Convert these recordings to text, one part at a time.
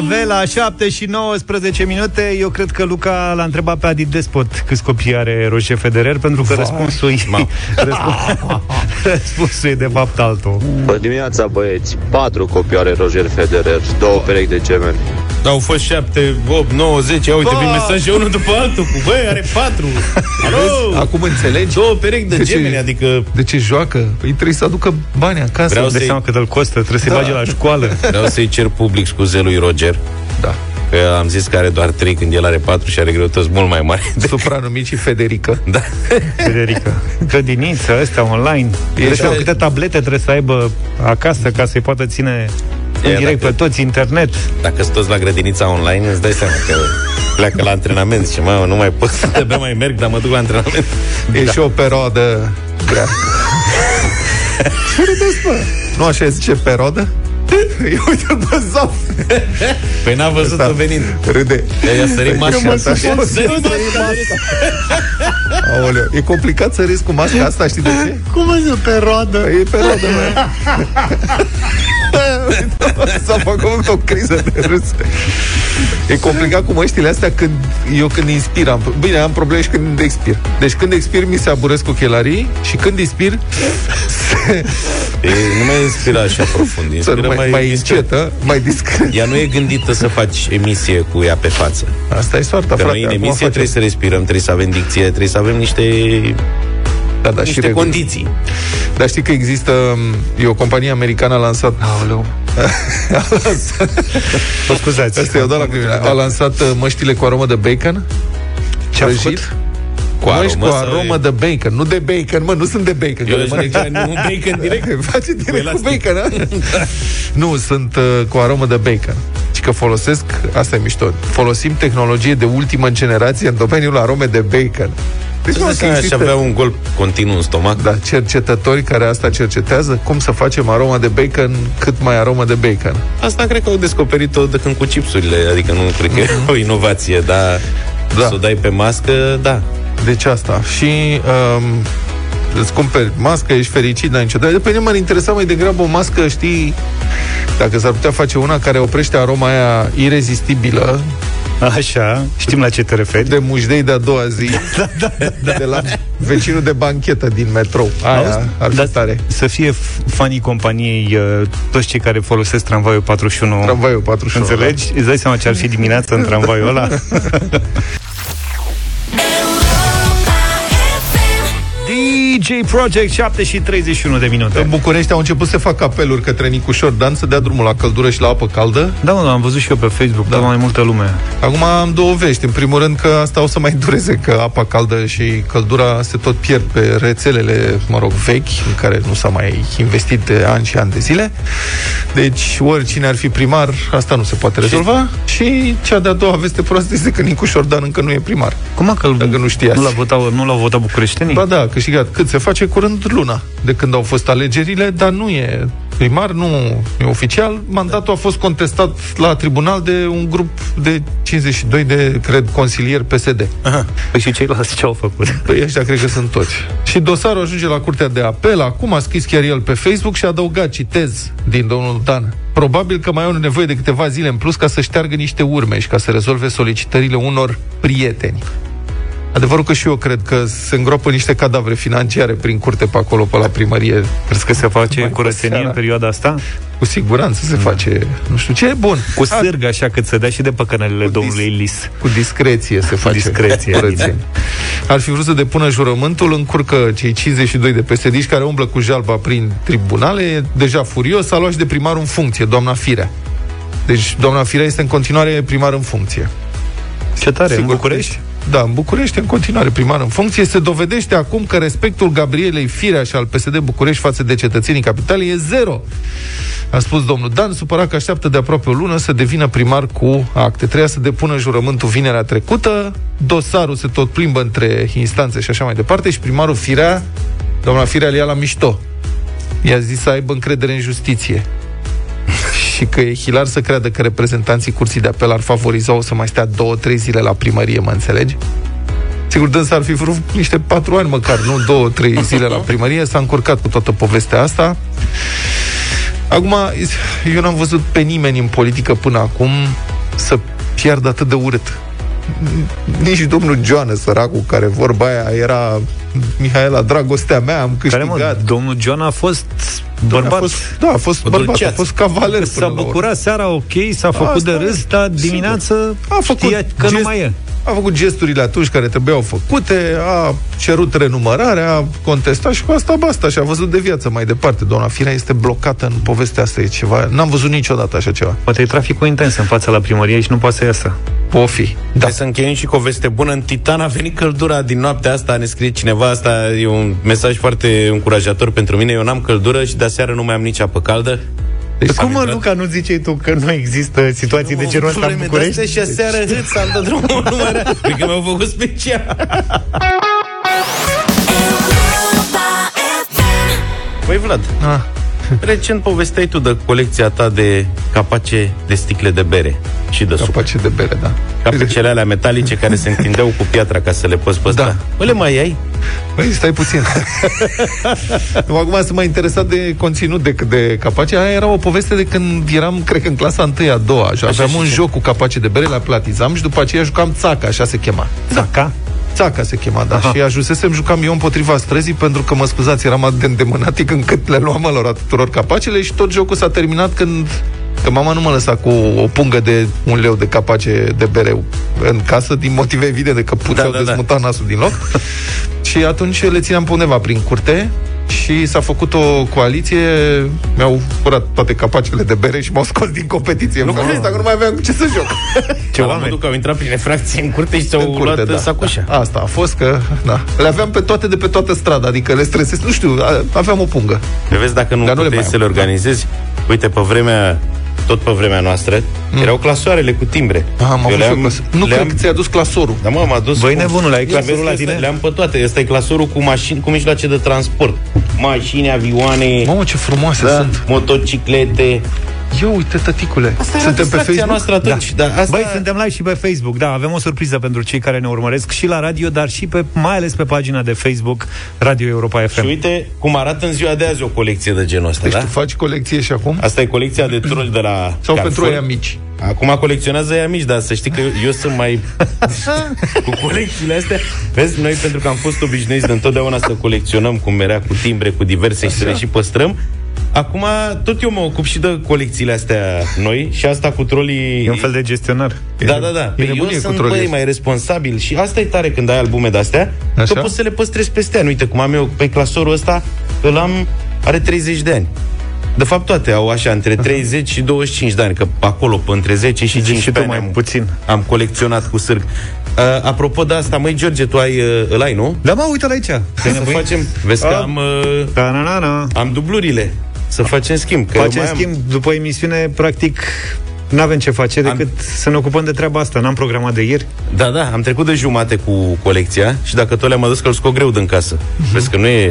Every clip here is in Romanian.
Favela, 7 și 19 minute. Eu cred că Luca l-a întrebat pe Adi Despot câți copii are Roger Federer, pentru că răspunsul e, răspunsul, răspunsul e de fapt altul. Bună dimineața, băieți. Patru copii are Roger Federer, două perechi de gemeni. Au fost 7, 8, 9, 10 Ia uite, vin mesaje unul după altul cu Băi, are 4 Alo! Acum înțelegi? Două perechi de, De ce- gemeni Adică De ce joacă? Păi trebuie să aducă bani acasă. Vreau Dai să-i- seama cât îl costă, trebuie să-i bage la școală. vreau să-i cer public scuzele lui Roger Da. Că am zis că are doar 3 când el are 4 și are greutăți mult mai mari Supranumit și Federica. Da Federica. Grădiniță, astea online. Deci așa. câte tablete trebuie să aibă acasă ca să-i poată ține în E, direct dacă- pe toți internet. Dacă sunt toți la grădinița online Îți dai seama că pleacă la antrenament Și mă, nu mai pot să de mai merg Dar mă duc la antrenament E și o perioadă grea. Ce râdeți, mă? Nu așa zice perioadă? Ia uite pe Zaf. Păi n-a văzut-o venind Râde. I-a sărit masca mă suport. Ia sărit masca Aoleu. E complicat să râzi cu masca asta, știi de ce? Cum e pe roadă? E perioadă, mă. S-a făcut o criză de râs. E complicat cu măștile astea când eu când inspir am, Bine, am probleme și când expir. Deci când expir mi se aburesc ochelarii Și când inspir se, E, Nu mai inspira așa profund să Inspira mai, mai, mai încetă Mai discret Ea nu e gândită să faci emisie cu ea pe față. Asta e soarta, Că frate noi în acum emisie facem- trebuie să respirăm, trebuie să avem dicție, trebuie să avem niște, da, da, și niște reguli. condiții. Dar știi că există E o companie americană a lansat Aoleu. A lansat Vă scuzați. Asta eu doar la criminal A lansat uh, măștile cu aromă de bacon Ce a prăjit. făcut? Cu Măști cu aromă sau aromă e- de bacon Nu de bacon, mă, nu sunt de bacon Eu că le zic face- că nu bacon direct. Face direct cu elastic. bacon, a? Nu, sunt uh, cu aromă de bacon Și că folosesc, asta e mișto Folosim tehnologie de ultimă generație În domeniul arome de bacon Deci nu, Deci că aș există- avea un gol continuu în stomac. da, cercetători care asta cercetează Cum să facem aroma de bacon Cât mai aromă de bacon Asta cred că au descoperit-o de când cu chipsurile, adică nu cred că e o inovație, dar Da. da. să o dai pe mască, da. Deci asta Și um, îți cumperi mască, ești fericit, n-ai nicio... Dar de pe mine m-ar interesa mai degrabă o mască, știi, dacă s-ar putea face una care oprește aroma aia irezistibilă Așa, știm la ce te referi. de mușdei de-a doua zi de la vecinul de banchetă din metrou. Aia Auzi? ar fi Dar tare. Să fie f- fanii companiei uh, toți cei care folosesc tramvaiul 41. Tramvaiul 41. Înțelegi? Îți dai seama ce ar fi dimineața în tramvaiul ăla? DJ Project 7 și 31 de În minute. București au început să facă apeluri către Nicușor Dan să dea drumul la căldură și la apă caldă. Da, mă, am văzut și eu pe Facebook, da. mai multă lume. Acum am două vești. În primul rând că asta o să mai dureze, că apa caldă și căldura se tot pierd pe rețelele, mă rog, vechi, în care nu s-a mai investit de ani și ani de zile. Deci, oricine ar fi primar, asta nu se poate rezolva. Și cea de-a doua veste proastă este că Nicu Șordan încă nu e primar. Cum că Dacă nu știați. Nu l-a votat, nu l-au votat bucureștenii? Ba da, a câștigat. Cât se face curând luna de când au fost alegerile, dar nu e primar, nu e oficial. Mandatul a fost contestat la tribunal de un grup de 52 de, cred, consilieri PSD. Aha. Păi și ceilalți ce au făcut? Păi ăștia cred că sunt toți. Și dosarul ajunge la Curtea de Apel, acum a scris chiar el pe Facebook și a adăugat, citez, din domnul Dan. Probabil că mai au nevoie de câteva zile în plus ca să șteargă niște urme și ca să rezolve solicitările unor prieteni. Adevărul că și eu cred că se îngropă niște cadavre financiare prin curte pe acolo, pe la primărie. Crezi că se face Mai curățenie seara. în perioada asta? Cu siguranță se face, nu știu ce, bun. Cu sârgă, așa, cât să dea și de păcănelele Cu domnului dis- Lis. Cu discreție se face discreție, curățenie. Ar fi vrut să depună jurământul, încurcă cei 52 de psd care umblă cu jalba prin tribunale, e deja furios, a luat și de primar în funcție, doamna Firea. Deci doamna Firea este în continuare primar în funcție. Ce tare, în Sigur, București? Da, în București în continuare primar în funcție. Se dovedește acum că respectul Gabrielei Firea și al PSD București față de cetățenii capitalei e zero. A spus domnul Dan, supărat că așteaptă de aproape o lună să devină primar cu acte. Trebuia să depună jurământul vinerea trecută, dosarul se tot plimbă între instanțe și așa mai departe și primarul Firea, doamna Firea le ia la mișto. I-a zis să aibă încredere în justiție și că e hilar să creadă că reprezentanții curții de apel ar favoriza-o să mai stea două, trei zile la primărie, mă înțelegi? Sigur, dânsa ar fi vrut niște patru ani măcar, nu două, trei zile la primărie. S-a încurcat cu toată povestea asta. Acum, eu n-am văzut pe nimeni în politică până acum să pierdă atât de urât. Nici domnul Joană, săracul, care vorba aia era Mihaela, dragostea mea, am câștigat. Care, mă, domnul John a fost bărbat. A fost, da, a fost bărbat, a fost cavaler. S-a bucurat seara, ok, s-a făcut Asta de râs, dar dimineață a făcut știa că gest, nu mai e. A făcut gesturile atunci care trebuiau făcute, a cerut renumărarea, a contestat și cu asta basta și a văzut de viață mai departe. Doamna Firea este blocată în povestea asta, e ceva. N-am văzut niciodată așa ceva. Poate e traficul intens în fața la primărie și nu poate să iasă. O fi. Da. Hai să încheiem și cu o veste bună. În Titan a venit căldura din noaptea asta, ne scrie cineva, asta e un mesaj foarte încurajator pentru mine. Eu n-am căldură și de aseară nu mai am nici apă caldă. Deci Cum, mă, Luca, nu ziceai tu că nu există situații nu, de genul ăsta în București? și aseară hât s-a dat drumul numără. Cred că mi-au făcut special. Păi, Vlad, ah. Recent povesteai tu de colecția ta de capace de sticle de bere și de Capace suc. de bere, da. Capecele alea metalice care se întindeau cu piatra ca să le poți păstra. Da. Bă, le mai ai? Păi, stai puțin. Acum sunt mai interesat de conținut decât de capace. Aia era o poveste de când eram, cred că în clasa 1 a doua. Și aveam un joc cu capace de bere, la platizam și după aceea jucam țaca, așa se chema. Țaca? Țaca se chema, da. Aha. Și ajunsesem, jucam eu împotriva străzii pentru că, mă scuzați, eram atât de îndemânatic încât le luam lor a tuturor capacele și tot jocul s-a terminat când Că mama nu mă lăsa cu o pungă de un leu de capace de bere în casă, din motive evidente, că puteau da, da, desmuta da. nasul din loc. și atunci le țineam pe undeva prin curte și s-a făcut o coaliție, mi-au furat toate capacele de bere și m-au scos din competiție. Nu, nu, că nu mai aveam cu ce să joc. Ce da, oameni? că au intrat prin efracție în curte și ți-au curte, luat da, sacoșa. Da. Asta a fost că, da, le aveam pe toate de pe toată strada, adică le stresez, nu știu, aveam o pungă. Le vezi dacă nu, Dar nu puteai le să le organizezi. Uite, pe vremea tot pe vremea noastră, mm. erau clasoarele cu timbre. Ah, am eu le-am, clas- nu le-am... cred că ți-a adus clasorul. Da, mă, m-a dus. Băi, nebunule, ai clasorul la tine? Le-am pe toate. Ăsta e clasorul cu mașini, cu mijloace de transport. Mașini, avioane. Mamă, ce frumoase da, sunt. Motociclete. Eu, uite, tăticule, asta suntem pe Facebook? noastră atunci. Da. Da, asta... Băi, suntem live și pe Facebook, da, avem o surpriză pentru cei care ne urmăresc și la radio, dar și pe, mai ales pe pagina de Facebook Radio Europa FM. Și uite cum arată în ziua de azi o colecție de genul ăsta, deci da? tu faci colecție și acum? Asta e colecția de troli de la Sau Carrefour. pentru ei mici? Acum colecționează ea mici, dar să știi că eu, eu sunt mai cu colecțiile astea. Vezi, noi pentru că am fost obișnuiți de întotdeauna să colecționăm cu merea, cu timbre, cu diverse Așa. și să le și păstrăm, Acum, tot eu mă ocup și de colecțiile astea noi și asta cu trolii... E un fel de gestionar. Da, da, da. Păi eu sunt băi, mai responsabil și asta e tare când ai albume de-astea, Așa? că poți să le păstrezi peste ani. Uite, cum am eu pe clasorul ăsta, îl am, are 30 de ani. De fapt, toate au așa, între 30 și 25 de ani, că acolo, pe între 10 și 15 și mai am, puțin. am colecționat cu sârg. Uh, apropo de asta, măi, George, tu ai, uh, îl ai, nu? Da, mă, uite-l aici. Să facem, vezi că am, uh, am dublurile să facem schimb. Că facem schimb am... după emisiune, practic nu avem ce face decât am... să ne ocupăm de treaba asta. N-am programat de ieri. Da, da, am trecut de jumate cu colecția și dacă tot le-am adus că îl scot greu din casă. Mm-hmm. Vezi că nu e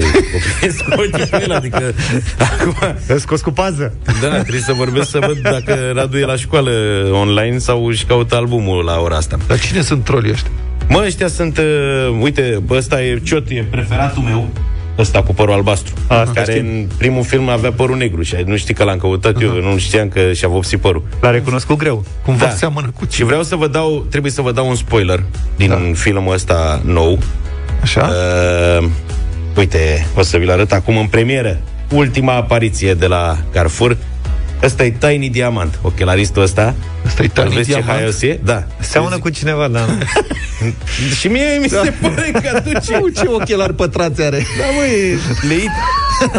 scot adică acum... Îl scos cu pază. Da, trebuie să vorbesc să văd dacă Radu e la școală online sau își caută albumul la ora asta. Dar cine sunt trolii ăștia? Mă, ăștia sunt, uh, uite, ăsta e Ciot, e preferatul meu ăsta cu părul albastru, Asta care știm. în primul film avea părul negru și nu știi că l-am căutat uh-huh. eu, nu știam că și-a vopsit părul. L-a recunoscut greu. Cumva da. seamănă cu ce? Și vreau să vă dau, trebuie să vă dau un spoiler din da. filmul ăsta nou. Așa? Uh, uite, o să vi-l arăt acum în premieră. Ultima apariție de la Carrefour. Ăsta e Tiny Diamant, ochelaristul ăsta. Ăsta e Tiny Vezi Diamant? ce Da. Seamănă cu cineva, da. și mie mi se da. pare că atunci... U, ce ochelari pătrați are. Da, măi, leit.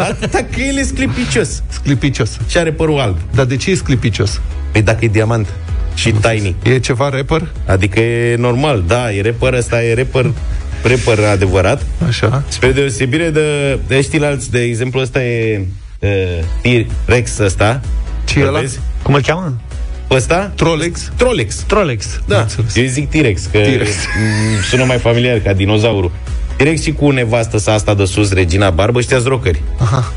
Atâta că el e sclipicios. Sclipicios. Și are părul alb. Dar de ce e sclipicios? Păi dacă e diamant și Am tiny. E ceva rapper? Adică e normal, da, e rapper ăsta, e rapper rapper adevărat. Așa. Spre deosebire de, de știi alți, de exemplu, ăsta e uh, T-Rex ăsta. Ce e ăla? Cum îl cheamă? Ăsta? Trolex? Trolex. Trolex. Da. Eu zic T-Rex, că T-Rex. sună mai familiar ca dinozaurul. T-Rex și cu nevastă sa asta de sus, Regina Barbă, ăștia rocări. Aha.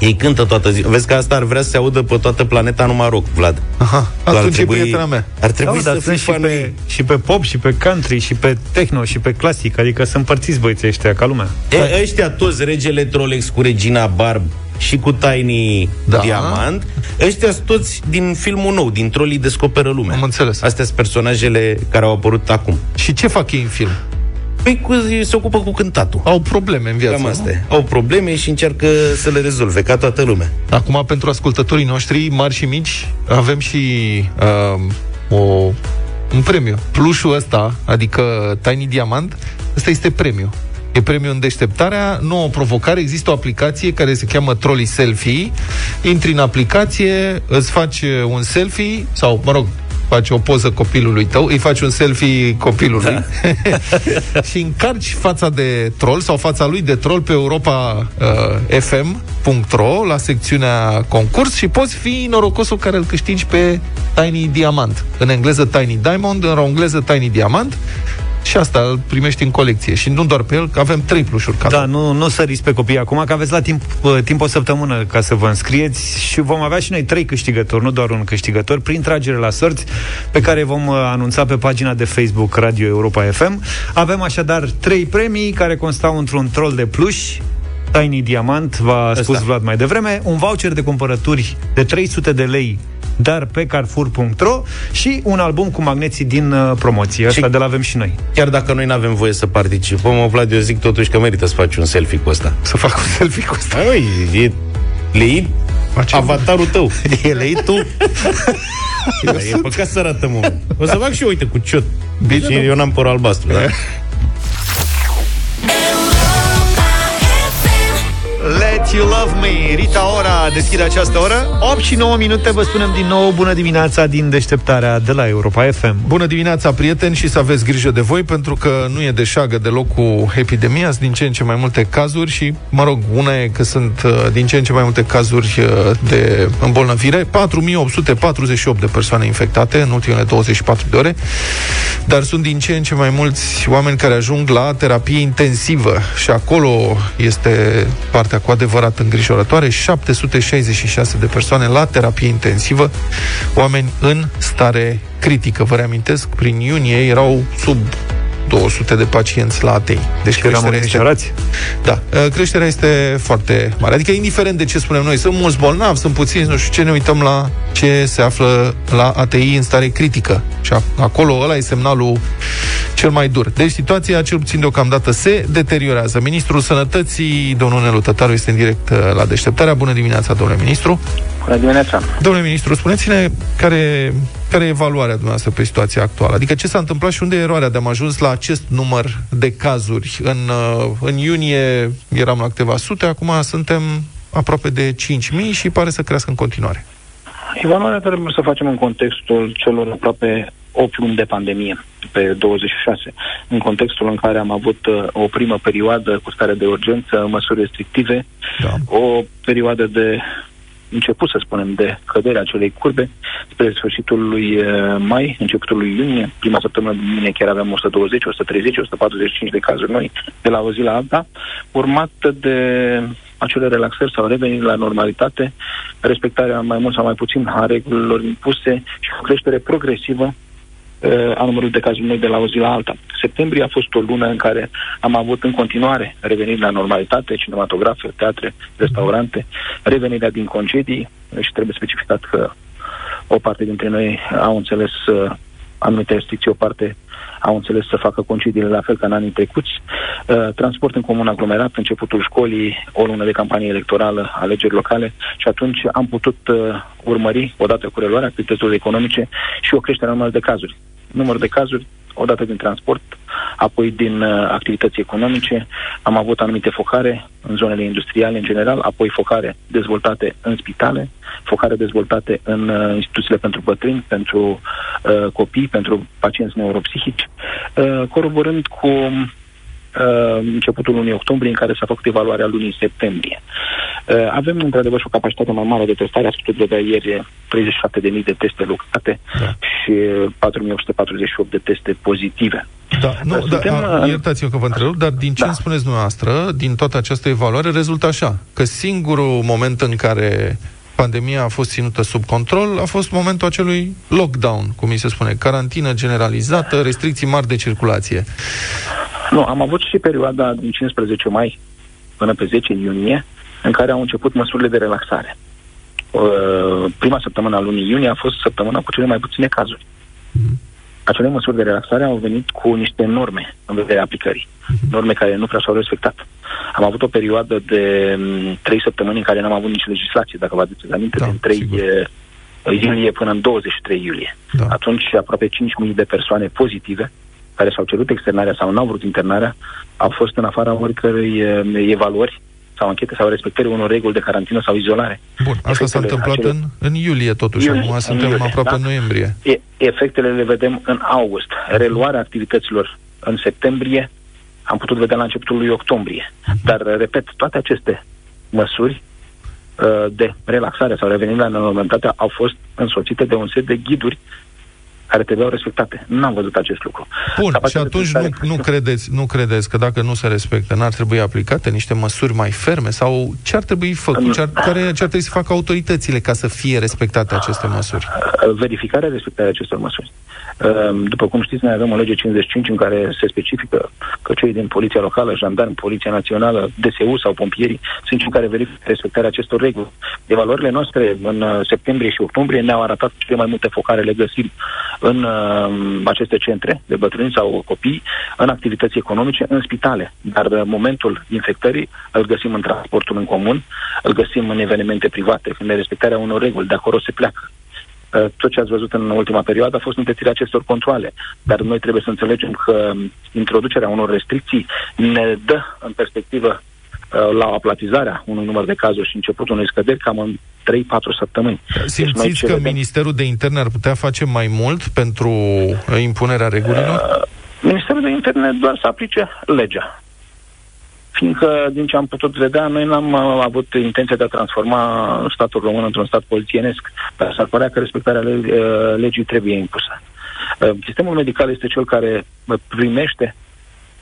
Ei cântă toată ziua. Vezi că asta ar vrea să se audă pe toată planeta numai rock, Vlad. Aha. Atunci ar trebui, e prietena mea. Ar trebui da, să fii și pe, și pe pop, și pe country, și pe techno, și pe clasic. Adică sunt împărțiți băieții ăștia ca lumea. E, ăștia toți, regele Trolex cu Regina Barb, și cu Tiny Da. Diamant. Ăștia sunt toți din filmul nou, din Trolii descoperă lumea. Am înțeles. Astea sunt personajele care au apărut acum. Și ce fac ei în film? Păi cu, se ocupă cu cântatul. Au probleme în viață. Cam nu? asta e. Au probleme și încearcă să le rezolve, ca toată lumea. Acum, pentru ascultătorii noștri, mari și mici, avem și uh, o, un premiu. Plușul ăsta, adică Tiny Diamant, ăsta este premiu. E premiu în deșteptarea, nouă provocare, există o aplicație care se cheamă Trolley Selfie. Intri în aplicație, îți faci un selfie, sau, mă rog, faci o poză copilului tău, îi faci un selfie copilului da. și încarci fața de troll sau fața lui de troll pe europa uh, fm.ro la secțiunea concurs și poți fi norocosul care îl câștigi pe Tiny Diamant. În engleză Tiny Diamond, în engleză Tiny Diamant și asta îl primești în colecție. Și nu doar pe el, că avem trei plușuri cadou. Da, nu, nu săriți pe copii acum, că aveți la timp, uh, timp o săptămână ca să vă înscrieți și vom avea și noi trei câștigători, nu doar un câștigător, prin tragere la sorți, pe care vom uh, anunța pe pagina de Facebook Radio Europa FM. Avem așadar trei premii care constau într-un troll de pluși, Tiny Diamant, v-a spus Ăsta. Vlad mai devreme, un voucher de cumpărături de 300 de lei dar pe carrefour.ro și un album cu magneții din uh, promoție. Asta Și- de la avem și noi. Chiar dacă noi nu avem voie să participăm, mă, Vlad, eu zic totuși că merită să faci un selfie cu ăsta. Să fac un selfie cu asta. Hai, măi, e, le iei Facem- avatarul tău. E lei tu? e păcat să arătăm omul. O să fac și eu, uite, cu ciot. Bine, Deci eu n-am păr albastru, da? Let You Love Me? Rita Ora deschide această oră. 8 și 9 minute vă spunem din nou Bună dimineața din deșteptarea de la Europa FM Bună dimineața, prieteni, și să aveți grijă de voi, pentru că nu e de șagă deloc cu epidemia, sunt din ce în ce mai multe cazuri și, mă rog, una e că sunt uh, din ce în ce mai multe cazuri uh, de îmbolnăvire, 4848 de persoane infectate în ultimele 24 de ore, dar sunt din ce în ce mai mulți oameni care ajung la terapie intensivă. Și acolo este partea cu adevărat îngrijorătoare, 766 de persoane la terapie intensivă, oameni în stare critică. Vă reamintesc, prin iunie erau sub 200 de pacienți la ATI. Deci Și eram creșterea este, îngrijorați da, creșterea este foarte mare. Adică, indiferent de ce spunem noi, sunt mulți bolnavi, sunt puțini, nu știu ce, ne uităm la ce se află la ATI în stare critică. Și a- acolo ăla e semnalul cel mai dur. Deci situația, cel puțin deocamdată, se deteriorează. Ministrul Sănătății, domnul Nelu Tătaru, este în direct uh, la deșteptarea. Bună dimineața, domnule ministru. Bună dimineața! Domnule ministru, spuneți-ne care, care e evaluarea dumneavoastră pe situația actuală? Adică ce s-a întâmplat și unde e eroarea de am ajuns la acest număr de cazuri? În, uh, în iunie eram la câteva sute, acum suntem aproape de 5.000 și pare să crească în continuare. Evaluarea trebuie să facem în contextul celor aproape 8 luni de pandemie, pe 26, în contextul în care am avut uh, o primă perioadă cu stare de urgență, măsuri restrictive, Da. o perioadă de început, să spunem, de căderea acelei curbe spre sfârșitul lui uh, mai, începutul lui iunie. Prima săptămână din iunie chiar aveam 120, 130, 145 de cazuri noi de la o zi la alta, urmat de acele relaxări sau reveniri la normalitate, respectarea mai mult sau mai puțin a regulilor impuse și o creștere progresivă uh, a numărului de cazuri noi de la o zi la alta. Septembrie a fost o lună în care am avut în continuare reveniri la normalitate, cinematografe, teatre, restaurante, revenirea din concedii și trebuie specificat că o parte dintre noi au înțeles uh, anumite restricții, o parte au înțeles să facă concediile la fel ca în anii trecuți. Uh, transport în comun aglomerat, începutul școlii, o lună de campanie electorală, alegeri locale și atunci am putut uh, urmări, odată cu reluarea activităților economice și o creștere a numărului de cazuri. Număr de cazuri, odată din transport, apoi din uh, activități economice, am avut anumite focare în zonele industriale în general, apoi focare dezvoltate în spitale, focare dezvoltate în uh, instituțiile pentru bătrâni, pentru uh, copii, pentru pacienți neuropsihici, uh, coroborând cu uh, începutul lunii octombrie, în care s-a făcut evaluarea lunii septembrie. Uh, avem, într-adevăr, și o capacitate mai mare de testare. Ați putut vedea ieri 37.000 de teste lucrate Da. și 4.848 de teste pozitive. Da, nu, da, Suntem, a, uh, iertați-mă că vă întrerup, dar din ce Da. îmi spuneți dumneavoastră, din toată această evaluare, rezultă așa, că singurul moment în care pandemia a fost ținută sub control a fost momentul acelui lockdown, cum mi se spune, carantină generalizată, restricții mari de circulație. Nu, am avut și perioada din 15 mai până pe 10 iunie, în care au început măsurile de relaxare. Uh, prima săptămână a lunii iunie a fost săptămâna cu cele mai puține cazuri. Acele măsuri de relaxare au venit cu niște norme în vederea aplicării. Norme care nu prea s-au respectat. Am avut o perioadă de m, trei săptămâni în care n-am avut nici legislație, dacă vă aduceți aminte, Da, din 3 sigur. uh, iulie până în 23 iulie. Da. Atunci aproape 5.000 de persoane pozitive care s-au cerut externarea sau n-au vrut internarea au fost în afara oricărei uh, evaluări sau anchete sau respectării unor reguli de carantină sau izolare. Bun, asta s-a Efectele întâmplat acele- în, în iulie, totuși. Iulie, Acum în suntem iulie, aproape da. în noiembrie. E, efectele le vedem în august. Reluarea activităților în septembrie am putut vedea la începutul lui octombrie. Dar, repet, toate aceste măsuri uh, de relaxare sau revenire la normalitate au fost însoțite de un set de ghiduri care trebuiau respectate. N-am văzut acest lucru. Bun, și Capacitatea atunci de nu, testare- nu, credeți, nu credeți că dacă nu se respectă, n-ar trebui aplicate niște măsuri mai ferme? Sau ce ar trebui făcut? Ce ar, care, ce ar trebui să facă autoritățile ca să fie respectate aceste măsuri? Uh, verificarea respectarea acestor măsuri. Uh, După cum știți, noi avem o lege 55 în care se specifică că cei din Poliția Locală, Jandarm, Poliția Națională, DSU sau pompierii sunt cei care verifică respectarea acestor reguli. Evaluările noastre în uh, septembrie și octombrie ne-au arătat cele mai multe focare le găsim în uh, aceste centre de bătrâni sau copii, în activități economice, în spitale. Dar uh, momentul infectării îl găsim în transportul în comun, îl găsim în evenimente private, în nerespectarea unor reguli. De acolo se pleacă. Uh, tot ce ați văzut în ultima perioadă a fost întețirea acestor controle. Dar noi trebuie să înțelegem că um, introducerea unor restricții ne dă în perspectivă uh, la aplatizarea unui număr de cazuri și începutul unei scăderi cam în 3-4 săptămâni. Deci noi Simțiți ce că vedem- Ministerul de Interne ar putea face mai mult pentru uh, impunerea regulilor? Uh, Ministerul de Interne doar să aplice legea. Fiindcă, din ce am putut vedea, noi n-am uh, avut intenția de a transforma statul român într-un stat polițienesc, dar s-ar părea că respectarea le- uh, legii trebuie impusă. Uh, Sistemul medical este cel care uh, primește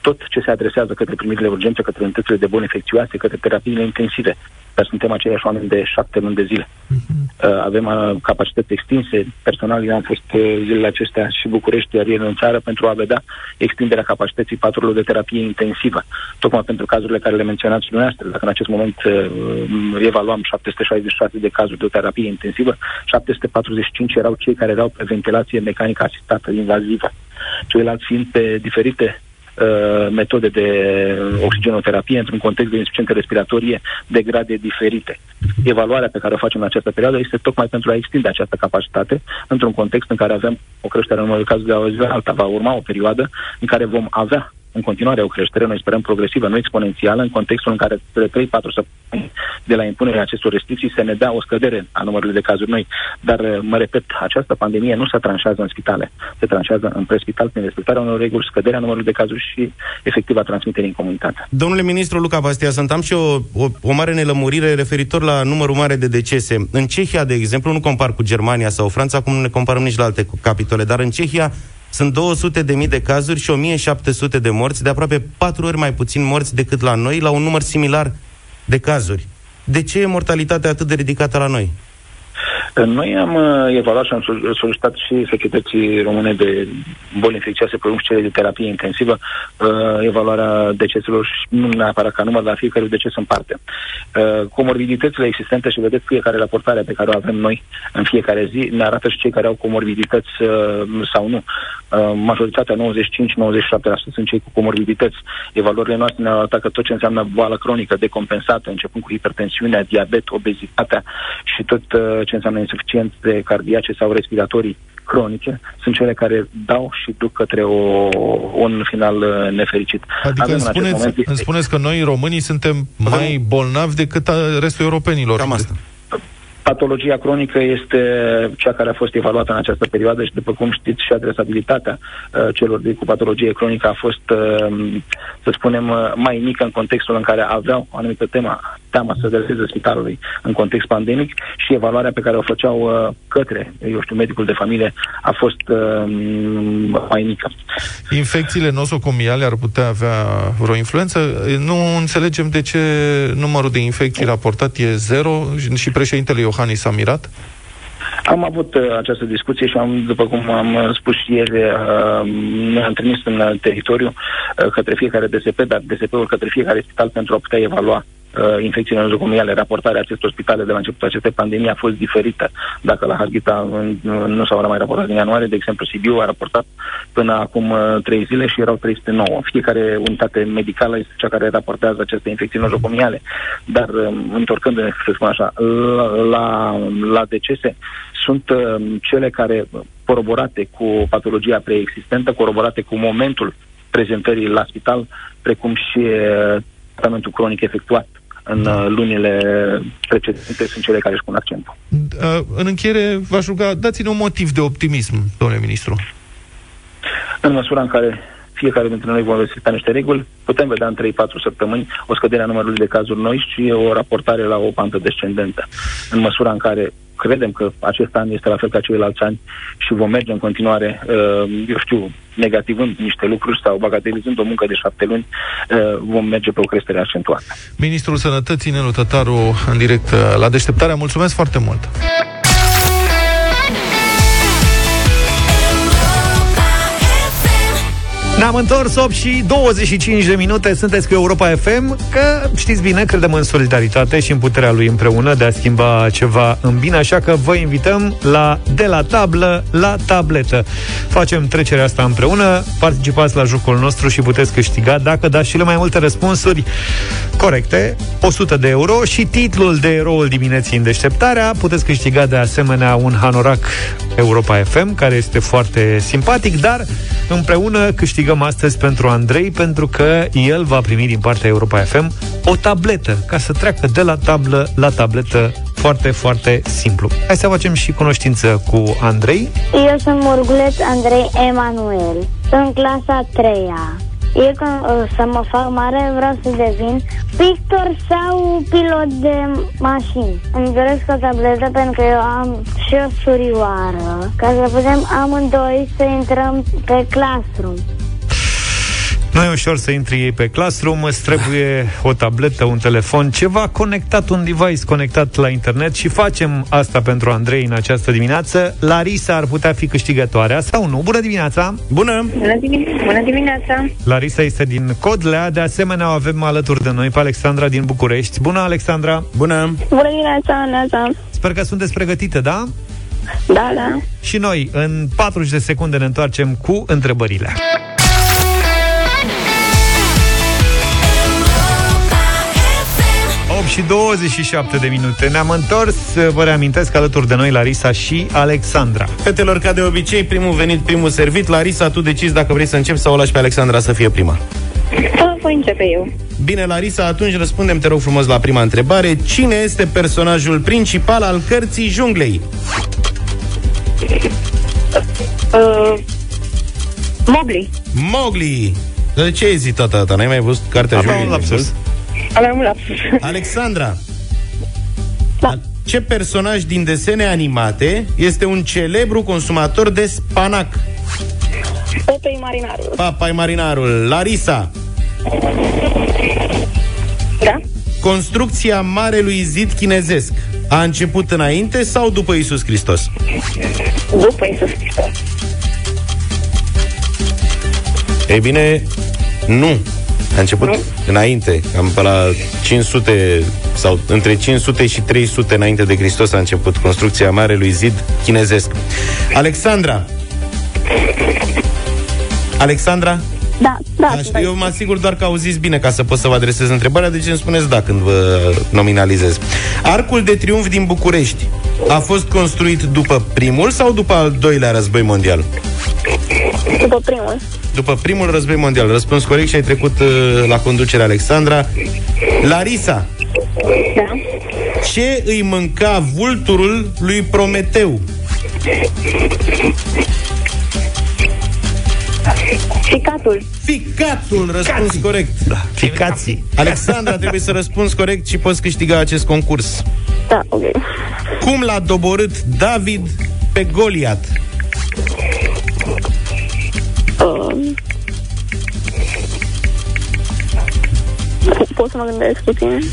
tot ce se adresează către primirile urgențe, către unitățile de boli infecțioase, către terapiile intensive. Dar suntem aceiași oameni de șapte luni de zile. Uh, avem uh, capacități extinse. Personal, eu am fost uh, zilele acestea și București, iar ieri în țară, pentru a vedea extinderea capacității paturilor de terapie intensivă. Tocmai pentru cazurile care le menționați și dumneavoastră. Dacă în acest moment uh, evaluam 766 de cazuri de terapie intensivă, 745 erau cei care erau pe ventilație mecanică asistată invazivă. Ceilalți fiind pe diferite uh, metode de oxigenoterapie într-un context de insuficiență respiratorie de grade diferite. Evaluarea pe care o facem în această perioadă este tocmai pentru a extinde această capacitate într-un context în care avem o creștere în numărul de cazuri de la o zi la alta. Va urma o perioadă în care vom avea în continuare o creștere, noi sperăm progresivă, nu exponențială, în contextul în care de 3-4 săptămâni de la impunerea acestor restricții se ne dea o scădere a numărului de cazuri noi. Dar, uh, mă repet, această pandemie nu se tranșează în spitale, se tranșează în prespital prin respectarea unor reguli, scăderea numărului de cazuri și efectiva transmiterii în comunitate. Domnule ministru Luca Pastia, sunt am și o, o, o mare nelămurire referitor la numărul mare de decese. În Cehia, de exemplu, nu compar cu Germania sau Franța, cum nu ne comparăm nici la alte capitole, dar în Cehia sunt 200 de mii de cazuri și 1700 de morți, de aproape patru ori mai puțin morți decât la noi, la un număr similar de cazuri. De ce e mortalitatea atât de ridicată la noi? Noi am uh, evaluat și am sol- solicitat și Societății Române de Boli Infecțioase, precum și cele de terapie intensivă, uh, evaluarea deceselor și nu neapărat ca număr, dar fiecare deces în parte. Uh, comorbiditățile existente și vedeți fiecare raportare pe care o avem noi în fiecare zi ne arată și cei care au comorbidități uh, sau nu. Uh, majoritatea, 95-97% sunt cei cu comorbidități. Evaluările noastre ne arată că tot ce înseamnă boală cronică decompensată, începând cu hipertensiunea, diabet, obezitatea și tot uh, ce înseamnă insuficiențe cardiace sau respiratorii cronice, sunt cele care dau și duc către o, un final uh, nefericit. Adică Avem îmi în acest spuneți, moment- îmi spuneți că noi, românii, suntem mai bolnavi decât a- restul europenilor. Cam asta. Patologia cronică este cea care a fost evaluată în această perioadă și, după cum știți, și adresabilitatea uh, celor de, cu patologie cronică a fost, uh, să spunem, uh, mai mică în contextul în care aveau o anumită temă, teama să adreseze spitalului în context pandemic și evaluarea pe care o făceau uh, către, eu știu, medicul de familie a fost uh, mai mică. Infecțiile nosocomiale ar putea avea vreo influență? Nu înțelegem de ce numărul de infecții raportat e zero și președintele Iohannis s-a mirat? Am avut uh, această discuție și am, după cum am uh, spus și ieri, uh, ne-am trimis în uh, teritoriu uh, către fiecare DSP, dar DSP-ul către fiecare spital pentru a putea evalua uh, infecțiile nozocomiale, raportarea acestor spitale de la începutul acestei pandemii a fost diferită. Dacă la Harghita în, nu s-au mai raportat în ianuarie, de exemplu, Sibiu a raportat până acum uh, trei zile și erau 309. Fiecare unitate medicală este cea care raportează aceste infecții nozocomiale. Dar, uh, întorcându-ne, să spun așa, la, la, la decese, sunt uh, cele care, coroborate cu patologia preexistentă, coroborate cu momentul prezentării la spital, precum și uh, tratamentul cronic efectuat în da. lunile precedente sunt cele care își pun accentul. Uh, în încheiere, v-aș ruga, dați-ne un motiv de optimism, domnule ministru. În măsura în care fiecare dintre noi vom respecta niște reguli, putem vedea în 3-4 săptămâni o scădere a numărului de cazuri noi și o raportare la o pantă descendentă. În măsura în care credem că acest an este la fel ca ceilalți ani și vom merge în continuare, uh, eu știu, negativând niște lucruri sau bagatelizând o muncă de șapte luni, uh, vom merge pe o creștere accentuată. Ministrul Sănătății, Nelu Tătaru, în direct uh, la deșteptarea. Mulțumesc foarte mult! Ne-am întors 8 și 25 de minute, sunteți cu Europa FM, că știți bine, credem în solidaritate și în puterea lui împreună de a schimba ceva în bine, așa că vă invităm la de la tablă la tabletă. Facem trecerea asta împreună, participați la jocul nostru și puteți câștiga, dacă dați cele mai multe răspunsuri corecte, 100 de euro și titlul de eroul dimineții în deșteptarea. Puteți câștiga de asemenea un hanorac Europa FM, care este foarte simpatic, dar împreună câștigăm câștigăm astăzi pentru Andrei, pentru că el va primi din partea Europa FM o tabletă, ca să treacă de la tablă la tabletă foarte, foarte simplu. Hai să facem și cunoștință cu Andrei. Eu sunt Murguleț Andrei Emanuel. Sunt clasa 3 -a. Eu când o să mă fac mare vreau să devin pictor sau pilot de mașini. Îmi doresc o tabletă pentru că eu am și o surioară ca să putem amândoi să intrăm pe classroom. Nu e ușor să intri ei pe Classroom, îți trebuie o tabletă, un telefon, ceva conectat, un device conectat la internet și facem asta pentru Andrei în această dimineață. Larisa ar putea fi câștigătoarea sau nu? Bună dimineața! Bună! Bună, dimine- Bună dimineața! Larisa este din Codlea, de asemenea o avem alături de noi pe Alexandra din București. Bună, Alexandra! Bună! Bună dimineața, Neața! Sper că sunteți pregătite, da? Da, da. Și noi, în 40 de secunde, ne întoarcem cu întrebările. Și 27 de minute. Ne-am întors, vă reamintesc, alături de noi Larisa și Alexandra. Fetelor, ca de obicei, primul venit, primul servit. Larisa, tu decizi dacă vrei să începi sau o lași pe Alexandra să fie prima. Da, voi începe eu. Bine, Larisa, atunci răspundem, te rog frumos, la prima întrebare. Cine este personajul principal al cărții junglei? Uh, Mowgli. Mowgli! De ce ai ezitat tata? N-ai mai văzut cartea Avea un junglei? Lapsus. Aveam un lapsus. Alexandra, Da. ce personaj din desene animate este un celebru consumator de spanac? Popei marinarul. Papai Marinarul. Larisa, Da? construcția Marelui Zid chinezesc a început înainte sau după Isus Hristos? După Iisus Hristos. Ei bine, nu. A început nu? înainte, cam pe la 500 sau între 500 și 300 înainte de Hristos a început construcția Marelui Zid chinezesc. Alexandra. Alexandra? Da, da. Aș, sunt aici. eu mă asigur doar că auziți bine ca să pot să vă adresez întrebarea, deci îmi spuneți da când vă nominalizez. Arcul de triumf din București a fost construit după primul sau după al doilea război mondial? După primul. După primul război mondial. Răspuns corect și ai trecut uh, la conducere, Alexandra. Larisa, Da? ce îi mânca vulturul lui Prometeu? Ficatul. Ficatul, răspuns corect. Da, ficații. Alexandra, trebuie să răspunzi corect și poți câștiga acest concurs. Da, ok. Cum l-a doborât David pe Goliat? Pot să mă gândesc puțin?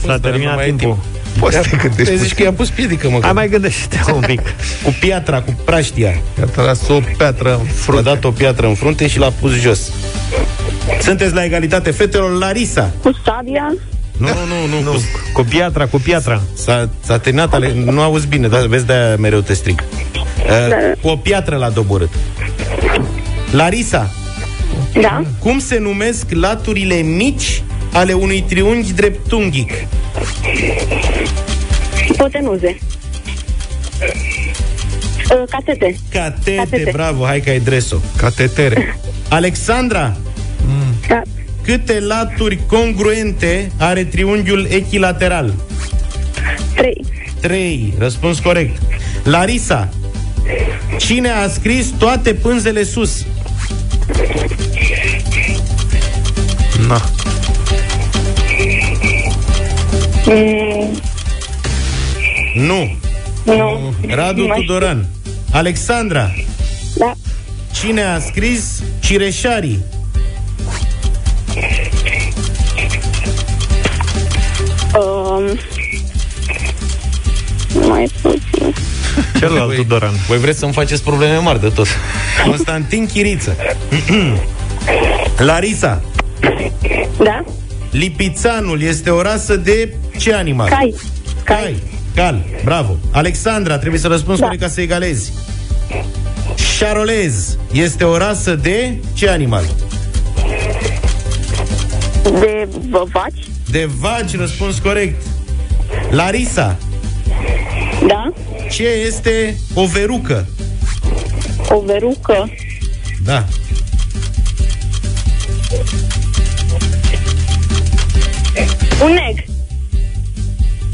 S-a Dar nu terminat mai ai timpul. Poți să te gândești. Te zici că i-am pus piedică, mă. Hai mai gândește un pic. Cu piatra, cu praștia. I-a tras o piatră în A frunte. dat o piatră în frunte și l-a pus jos. Sunteți la egalitate, fetelor Larisa. Cu sabia? Nu, nu, nu, nu. Nu, cu piatra, cu piatra. S-a, s-a terminat, ale... nu auzi bine, dar vezi de mereu te strig. Uh, cu o piatră l-a doborât. Larisa, Da? cum se numesc laturile mici ale unui triunghi dreptunghic? Hipotenuze. Uh, Catete. Catete, Catete. bravo, hai că ai dres-o. Catetere. Alexandra, Da. câte laturi congruente are triunghiul echilateral? 3. 3. Răspuns corect. Larisa, cine a scris toate pânzele sus? Na. Mm, Nu. nu. Radu Nu mai Tudoran. Alexandra, știu. Da. cine a scris Cireșarii? Um, mai puțin. Celălalt Tudoran. Voi vreți să-mi faceți probleme mari de tot. Constantin Chiriță. Larisa, Da? Lipițanul este o rasă de ce animal? Cai. Cai. Cal. Bravo. Alexandra, trebuie să răspunzi Da. corect ca să egalezi. Charolez este o rasă de ce animal? De vaci. De vaci, răspuns corect. Larisa, Da? ce este o verucă? O verucă. Da. Un neg.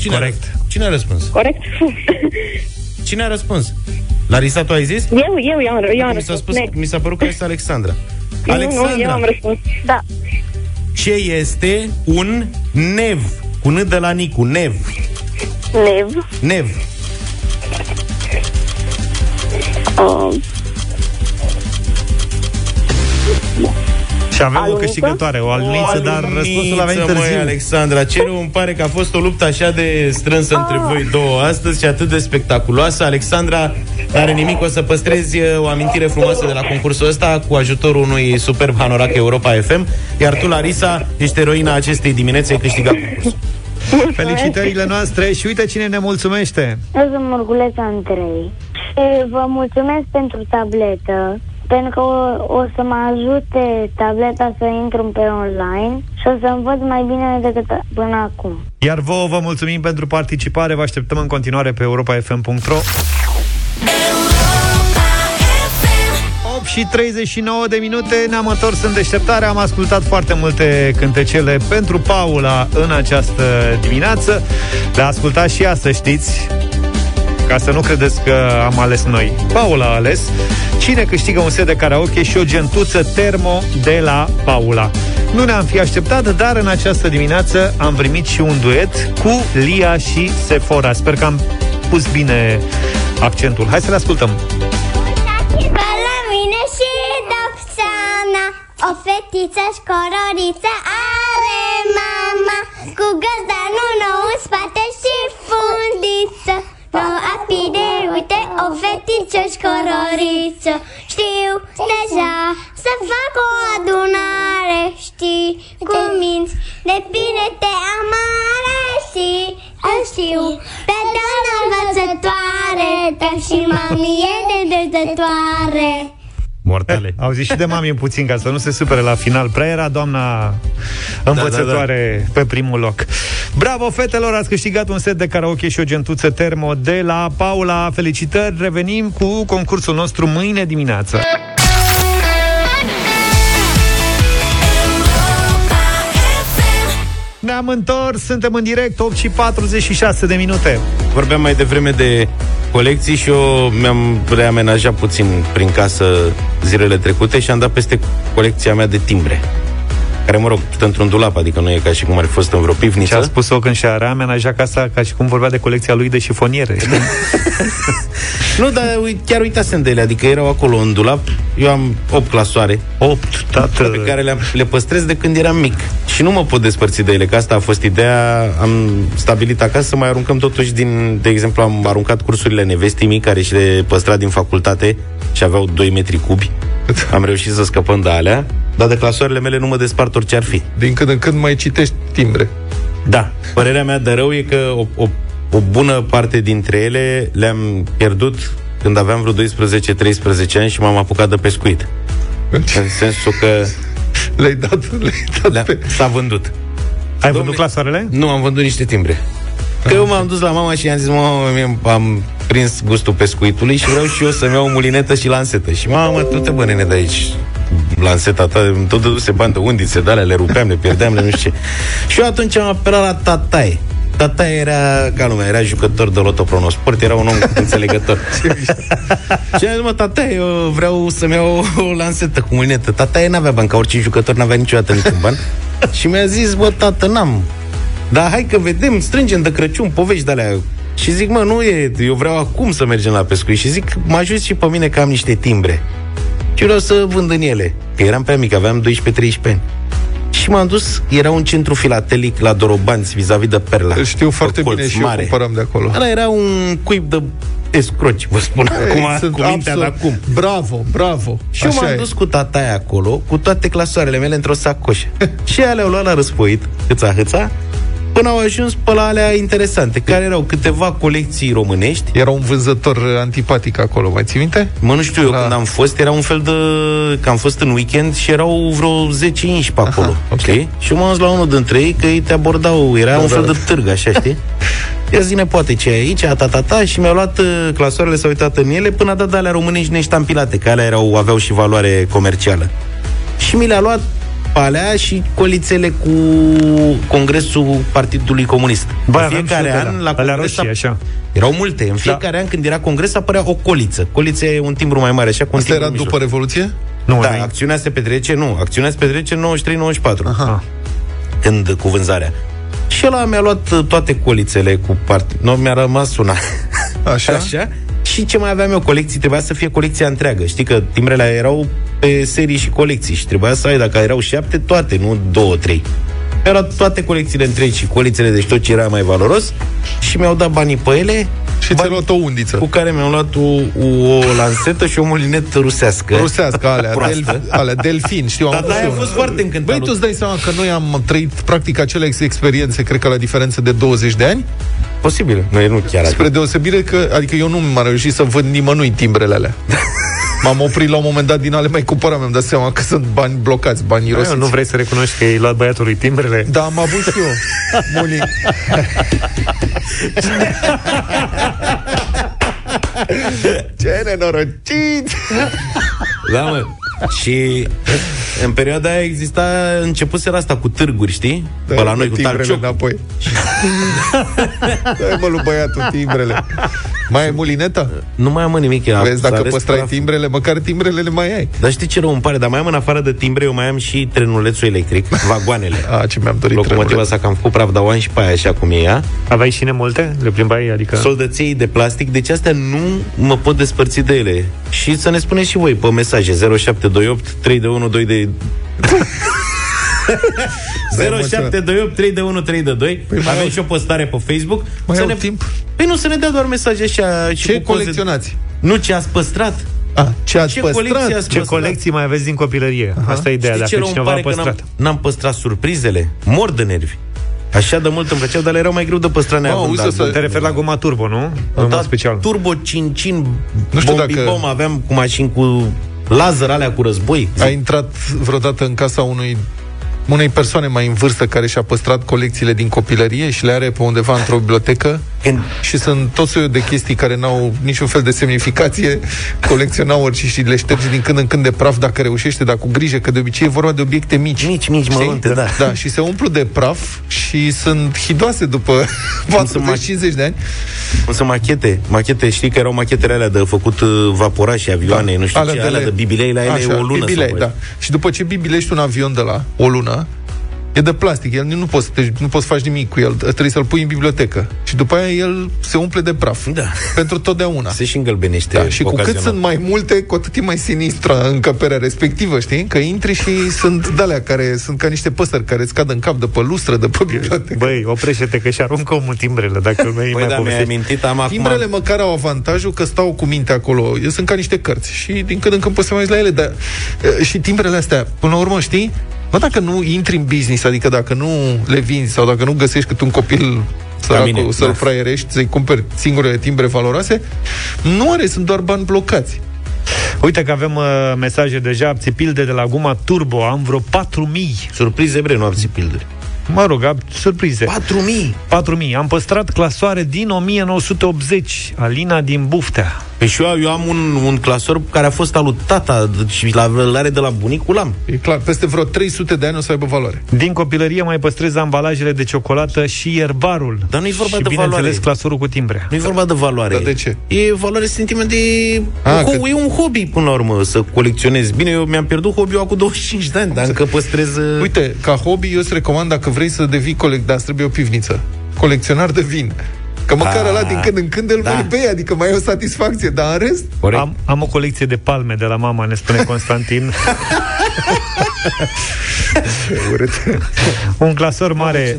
Cine Corect. A, cine a răspuns? Corect? Cine a răspuns? Larisa, tu ai zis? eu, eu, eu, am- eu am Mi s-a, răspuns. spus, Neg. mi s-a părut că este Alexandra. Nu, nu, eu Alexandra, am răspuns. Da. ce este un nev? Cu N de la Nicu, nev. Nev. Nev. Um, Și avem o Aluniță? câștigătoare, o aluniță, dar răspunsul a venit Aluniță, măi, târziu. Alexandra, ce rău îmi pare că a fost o luptă așa de strânsă Ah. între voi două astăzi și atât de spectaculoasă. Alexandra n-are nimic, o să păstrezi uh, o amintire frumoasă de la concursul ăsta cu ajutorul unui superb hanorac Europa FM, iar tu, Larisa, ești eroina acestei dimineți, ai câștigat concursul. Felicitările noastre și uite cine ne mulțumește. Eu sunt Murguleț Andrei. E, Vă mulțumesc pentru tabletă, pentru că o, o să mă ajute tableta să intru pe online și o să învăț mai bine decât până acum. Iar vouă vă mulțumim pentru participare, vă așteptăm în continuare pe europa.fm.ro 8 și 39 de minute Ne-am întors în deșteptare Am ascultat foarte multe cântecele pentru Paula în această dimineață Le-a ascultat și ea, să știți ca să nu credeți că am ales noi. Paula a ales. Cine câștigă un set de karaoke și o gentuță termo de la Paula. Nu ne-am fi așteptat, dar în această dimineață am primit și un duet cu Lia și Sephora. Sper că am pus bine accentul. Hai să le ascultăm. Pe la mine și Doxana O fetiță școroriță are mama Cu găzdanul nou în spate și fundiță Nu apide, uite, o fetiță școroriță Știu deja să fac o adunare Știi cum minți, de bine te amare Și îl știu. pe doamna învățătoare Dar și mami e de dezătoare Mortale. Au zis și de mami puțin ca să nu se supere la final. Prea era doamna învățătoare da, da, da. pe primul loc. Bravo, fetelor, ați câștigat un set de karaoke și o gentuță termo de la Paula. Felicitări, revenim cu concursul nostru mâine dimineață. Ne-am întors, suntem în direct, 8 și 46 de minute. Vorbeam mai devreme de colecții și eu mi-am reamenajat puțin prin casă zilele trecute și am dat peste colecția mea de timbre. Care, mă rog, stă într-un dulap, adică nu e ca și cum ar fi fost în vreo Și pivniță. a spus-o când și-a reamenajat casa ca și cum vorbea de colecția lui de șifoniere. știi? Nu, dar ui- chiar uitasem de ele, adică erau acolo în dulap. Eu am 8 clasoare 8, tată. pe care le, le păstrez de când eram mic. Și nu mă pot despărți de ele, că asta a fost ideea. Am stabilit acasă să mai aruncăm totuși din... De exemplu, am aruncat cursurile nevestii mii, care și le păstra din facultate și aveau 2 metri cubi. Am reușit să scăpăm de alea, dar de clasoarele mele nu mă despart orice ar fi. Din când în când mai citești timbre. Da, părerea mea de rău e că o, o, o bună parte dintre ele le-am pierdut când aveam vreo 12-13 ani și m-am apucat de pescuit. În sensul că Le-ai dat, le-ai dat le pe... s-a vândut. Ai Domne- vândut clasoarele? Nu, am vândut niște timbre. Că eu m-am dus la mama și i-am zis, mama, mie am prins gustul pescuitului și vreau și eu să-mi iau o mulinetă și lansetă. Și mama, tu te bă, nene, de aici lanseta ta, îmi tot dăduse bani de undițe, de alea, le rupeam, le pierdeam, le nu știu ce. Și eu atunci am apelat la tataie. Tataie era ca lumea, era jucător de loto pronosport, era un om înțelegător. și am zis, mă, tataie, eu vreau să-mi iau o, o lansetă cu mulinetă. Tataie n-avea bani, ca orice jucător n-avea niciodată niciun ban. și mi-a zis, bă, tată, n-am. Dar hai că vedem, strângem de Crăciun povești de alea. Și zic, mă, nu e, eu vreau acum să mergem la pescuit. Și zic, mă ajut și pe mine că am niște timbre. Și vreau să vând în ele. Că eram prea mic, aveam 12-13 ani. Și m-am dus, era un centru filatelic la Dorobanți, vis-a-vis de Perla. Îl știu foarte Pe colț bine și mare. eu cumpăram de acolo. Ăla era un cuib de escroci, vă spun acum, Ei, sunt cu mintea de absolut- acum. Bravo, bravo. Și eu Așa m-am e. dus cu tataia acolo, cu toate clasoarele mele într-o sacoșă. și alea au luat la răspoit, hâța, hâța, până au ajuns pe la alea interesante, care erau câteva colecții românești. Era un vânzător antipatic acolo, mai ții minte? Mă, nu știu, eu La- când am fost, era un fel de... că am fost în weekend și erau vreo 10 inși pe acolo, Aha, ok. știi? Și eu m-am dus la unul dintre ei că ei te abordau, era un Da, fel da. de târg, așa, știi? Ia zine poate ce e aici, ta, ta, ta, și mi-au luat uh, clasoarele, s-au uitat în ele, până a dat de alea românești neștampilate, că alea erau, aveau și valoare comercială. Și mi le-a luat pe alea și colițele cu Congresul Partidului Comunist. Băi, În aveam și fiecare eu de an, alea. la Alea congres, roșii, așa. erau multe. În fiecare an, când era congres, apărea o coliță. Coliță e un timbru mai mare, așa, cu un Asta timbru era în după mijloc. Revoluție? Nu, Da, nu. acțiunea se petrece, nu, acțiunea se petrece în 93-94, Aha. când cu vânzarea. Și ăla mi-a luat uh, toate colițele cu part... Nu, mi-a rămas una. Așa? Așa? Și ce mai aveam eu, colecții, trebuia să fie colecția întreagă. Știi că timbrele erau pe serii și colecții și trebuia să ai, dacă erau șapte, toate, nu două, trei. Mi-au luat toate colecțiile întregi și colițele, deci tot ce era mai valoros și mi-au dat banii pe ele Și ți-ai bani luat o undiță. cu care mi-am luat o, o, o lansetă și o mulinetă rusească. Rusească, alea, Proastă. del, alea, delfin, știu, am Dar avut da, și a eu fost una. foarte încântat. Băi, tu îți dai seama că noi am trăit practic acele ex- experiențe, cred că la diferență de 20 de ani, Posibil. Nu, nu chiar spre atât. deosebire că, adică eu nu m-am reușit să vând nimănui timbrele alea. M-am oprit la un moment dat din ale mai cumpăra, mi-am dat seama că sunt bani blocați, bani Băi, irosiți. nu vrei să recunoști că ai luat băiatului timbrele? Da, am avut și eu. Muli. Ce nenorocit! Da, mă. Și în perioada aia exista, începuseră asta cu târguri, știi? Da, Pe la noi cu timbrele talcioc. înapoi. Dai mă lui băiatul timbrele. Mai ai mulineta? Nu mai am mă, nimic. a- Vezi, s-a dacă ales păstrai praf. timbrele, măcar timbrele le mai ai. Dar știi ce rău îmi pare? Dar mai am în afară de timbre, eu mai am și trenulețul electric, vagoanele. A, ce mi-am dorit Locomotiva trenuleț. asta că am făcut praf, dar o am și pe aia așa cum e ea. Aveai șine multe? Le plimbai? Adică... Soldăței de plastic, deci astea nu mă pot despărți de ele. Și să ne spuneți și voi pe mesaje 0728 3 de 1 2 de 0728 3 de 1 3 de 2 păi Avem și o postare pe Facebook Mai să au ne... timp? Păi nu, să ne dea doar mesaje așa și Ce cu poze- colecționați? Nu, ce ați păstrat A, ce ați Ce păstrat? colecție ați Ce păstrat? colecții mai aveți din copilărie? Asta e ideea, Știi ce dacă rău îmi cineva a pare că păstrat. n-am, n-am păstrat surprizele Mor de nervi Așa de mult îmi plăceau, dar le erau mai greu de păstrat neavând auzi, album. să- Te referi la goma turbo, nu? În Da, mod special. Turbo Cincin Nu știu bombi dacă- bom, aveam cu mașini cu laser alea cu război Ai intrat vreodată în casa unui unei persoane mai în vârstă care și-a păstrat colecțiile din copilărie și le are pe undeva într-o bibliotecă Când și sunt tot soiul de chestii care n-au niciun fel de semnificație, colecționau orice și le ștergi din când în când de praf dacă reușește, dar cu grijă, că de obicei e vorba de obiecte mici. Mici, mici, Știi? mărunte, da. Da, și se umplu de praf și sunt hidoase după să mai- 40-50 de ani. Însă machete, machete, știi că erau machetele alea de făcut uh, vaporași și avioane, nu știu ce, alea de bibilei la ele Așa, o lună bibilei, sau da. Și după ce bibilești un avion de la o lună, E de plastic, el nu poți, deci nu poți să faci nimic cu el, trebuie să-l pui în bibliotecă. Și după aia el se umple de praf. Da. Pentru totdeauna. Se și îngălbenește Da, și cu cât ocazional. sunt mai multe, cu atât e mai sinistră încăperea respectivă, știi? Că intri și sunt de care sunt ca niște păsări care îți cad în cap de pe lustră, de pe bibliotecă. Băi, oprește-te că și aruncă omul timbrele, dacă nu mai Băi, mai da, mi-ai povestești. amintit, am acum... Timbrele măcar au avantajul că stau cu minte acolo. Sunt ca niște cărți și din când în când poți să mai uiți la ele, dar e, și timbrele astea, până la urmă, știi, Bă, dacă nu intri în business, adică dacă nu le vinzi sau dacă nu găsești cât un copil mine, săracul să-l da. fraierești, să-i cumperi singurele timbre valoroase, nu are, sunt doar bani blocați. Uite că avem uh, mesaje deja, pilde de la Guma Turbo, am vreo 4000. Surprize bre, nu abții pilduri. Mă rog, am surprize. 4000! 4000. Am păstrat clasoare din 1980, Alina din Buftea. Păi și eu, eu am un, un clasor care a fost al lui tata și la, îl are de la bunicul am. E clar, peste vreo 300 de ani o să aibă valoare. Din copilărie mai păstrez ambalajele de ciocolată și ierbarul. Dar nu-i vorba și, de bineînțeles, valoare. clasorul cu timbre. Nu e vorba de valoare. Dar de ce? E valoare sentiment de... A, A, că- E un hobby, până la urmă, să colecționezi. Bine, eu mi-am pierdut hobby-ul acum 25 de ani, dar încă păstrez... uh, Uite, ca hobby, eu îți recomand dacă vrei să devii colect, dar îți trebuie o pivniță. Colecționar de vin. Că măcar Ah, ăla din când în când îl da. mai bei, adică mai e o satisfacție, dar în rest... Corect. Am, am o colecție de palme de la mama, ne spune Constantin. Urât. Un clasor mare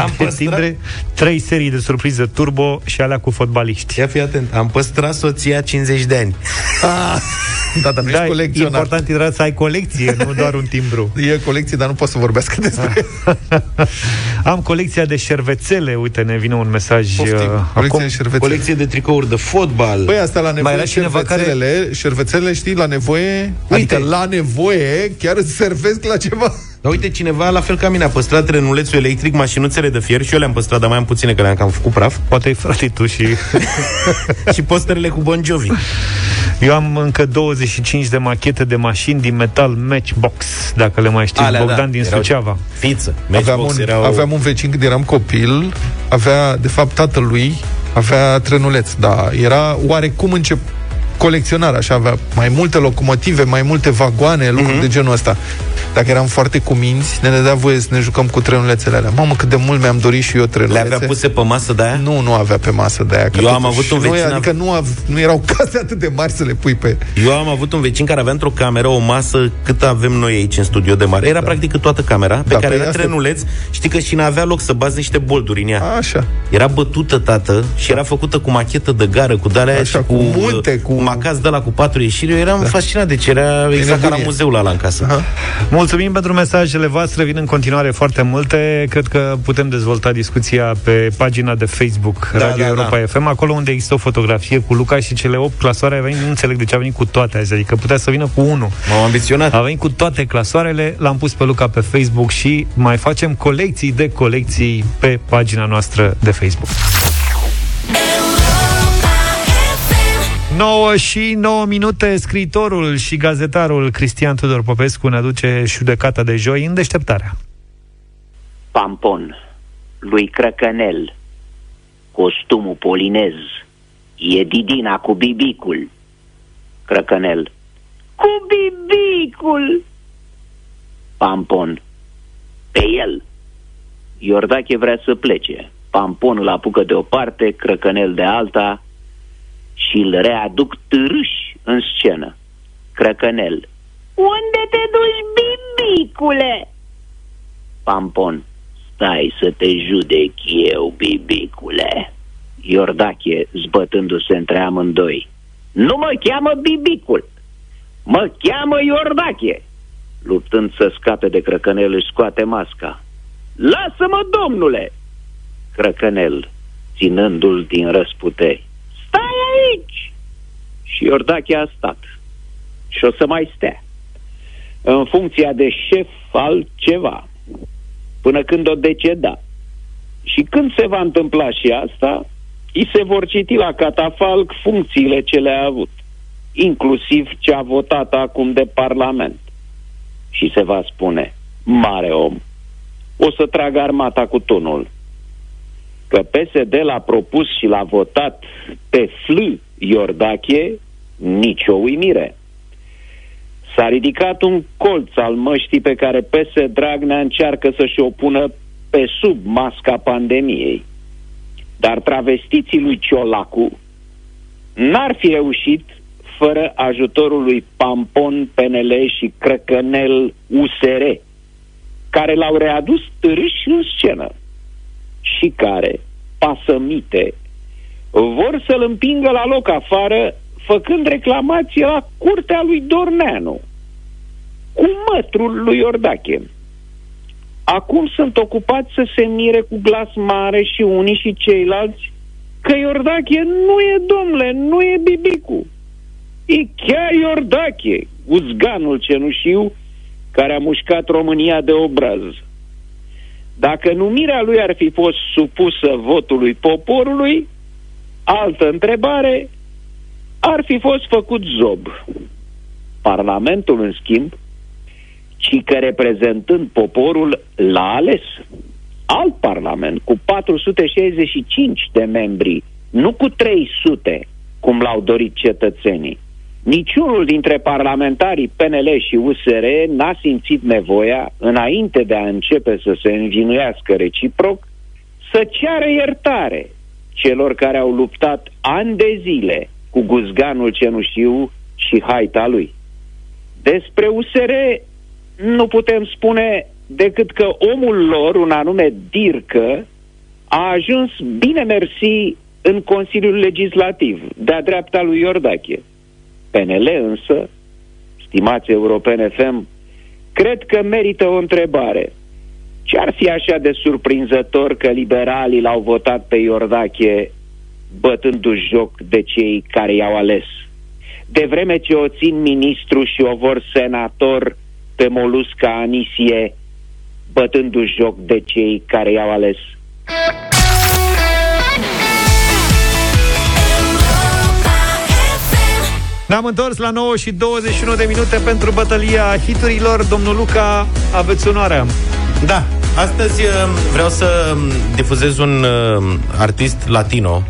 Am de păstrat- timbre, trei serii de surpriză turbo și alea cu fotbaliști. Ia fi atent, am păstrat soția 50 de ani. Da, dar nu Da, ești colecționar. important era să ai colecție, nu doar un timbru. E colecție, dar nu pot să vorbească despre Am colecția de șervețele, uite, ne vine un mesaj Poftim. uh, Colecție acum. de șervețele. Colecție de tricouri de fotbal. Băi, asta la nevoie era cineva care- șervețelele, șervețele, știi, la nevoie, Uite. adică la nevoie, chiar îți servesc la ceva. Dar uite, cineva, la fel ca mine, a păstrat trenulețul electric, mașinuțele de fier și eu le-am păstrat, dar mai am puține, că le-am cam făcut praf. Poate ai frate tu și... și posterele cu Bon Jovi. Eu am încă 25 de machete de mașini din metal Matchbox, dacă le mai știți, Alea, Bogdan da, din erau- Suceava. Fiță. Aveam Matchbox un, erau... aveam un vecin când eram copil, avea, de fapt, tatălui avea trenuleț, dar era oarecum încep colecționar, așa avea mai multe locomotive, mai multe vagoane, lucruri Mhm. de genul ăsta. Dacă eram foarte cuminți, ne dădea voie să ne jucăm cu trenulețele alea. Mamă, cât de mult mi-am dorit și eu Le trenulețe. avea puse pe masă de aia? Nu, nu avea pe masă de aia. că Eu am totuși avut un noi, vecin, Adică nu, av- nu erau case atât de mari să le pui pe... Eu am avut un vecin care avea într-o cameră o masă cât avem noi aici în studio de mare. Era da. practic toată camera, pe Da, care pe era asta- trenuleț. Știi că și n-avea loc să bazi niște bolduri în ea. Așa. Era bătută, tată, și era făcută cu machetă de gară, cu de-alea Așa, și cu multe, cu- cu macaz de la cu patru ieșiri. Eu eram da. fascinat, deci era exact ca la nebunie. muzeul ăla în casă. Aha. Mulțumim pentru mesajele voastre, vin în continuare foarte multe. Cred că putem dezvolta discuția pe pagina de Facebook Da, Radio da, Europa da. FM, acolo unde există o fotografie cu Luca și cele 8 clasoare. A venit, nu înțeleg de ce a venit cu toate azi, adică putea să vină cu unul. M-am ambiționat. A venit cu toate clasoarele, l-am pus pe Luca pe Facebook și mai facem colecții de colecții pe pagina noastră de Facebook. 9 și 9 minute, scriitorul și gazetarul Cristian Tudor Popescu ne aduce judecata de joi în deșteptarea. Pampon, lui Crăcănel, costumul polinez, e Didina cu bibicul. Crăcănel, cu bibicul. Pampon, pe el. Iordache vrea să plece. Pampon îl apucă de o parte, Crăcănel de alta și îl readuc târâși în scenă. Crăcănel, unde te duci, bibicule? Pampon, stai să te judec eu, bibicule. Iordache, zbătându-se între amândoi. Nu mă cheamă bibicul, mă cheamă Iordache. Luptând să scape de Crăcănel, își scoate masca. Lasă-mă, domnule! Crăcănel, ținându-l din răsputeri. Stai aici! Și Iordache a stat. Și o să mai stea. În funcția de șef al ceva până când o deceda. Și când se va întâmpla și asta, îi se vor citi la catafalc funcțiile ce le-a avut, inclusiv ce a votat acum de Parlament. Și se va spune, mare om, o să trag armata cu tunul. Că PSD l-a propus și l-a votat pe fl Iordache, nicio uimire. S-a ridicat un colț al măștii pe care PS Dragnea încearcă să-și o pună pe sub masca pandemiei. Dar travestiții lui Ciolacu n-ar fi reușit fără ajutorul lui Pampon, PNL și Crăcănel USR, care l-au readus târâși în scenă și care, pasămite, vor să-l împingă la loc afară făcând reclamație la curtea lui Dorneanu cu mătrul lui Iordache. acum sunt ocupați să se mire cu glas mare și unii și ceilalți că Iordache nu e domnule, nu e Bibicu. E chiar Iordache, uzganul cenușiu care a mușcat România de obraz. Dacă numirea lui ar fi fost supusă votului poporului, altă întrebare, ar fi fost făcut zob. Parlamentul, în schimb, ci că reprezentând poporul l-a ales. Alt parlament cu 465 de membri, nu cu 300, cum l-au dorit cetățenii. Niciunul dintre parlamentarii PNL și USR n-a simțit nevoia, înainte de a începe să se învinuiască reciproc, să ceară iertare celor care au luptat ani de zile cu guzganul cenușiu și haita lui. Despre USR nu putem spune decât că omul lor, un anume Dircă, a ajuns bine mersi în Consiliul Legislativ, de-a dreapta lui Iordache. PNL însă, stimați europene FM, cred că merită o întrebare. Ce ar fi așa de surprinzător că liberalii l-au votat pe Iordache bătându-și joc de cei care i-au ales? De vreme ce o țin ministru și o vor senator pe Molusca Anisie, bătându-și joc de cei care i-au ales. Ne-am întors la 9 și 21 de minute pentru bătălia hiturilor. Domnul Luca, aveți onoarea. Da, astăzi uh, vreau să um, difuzez un uh, artist latino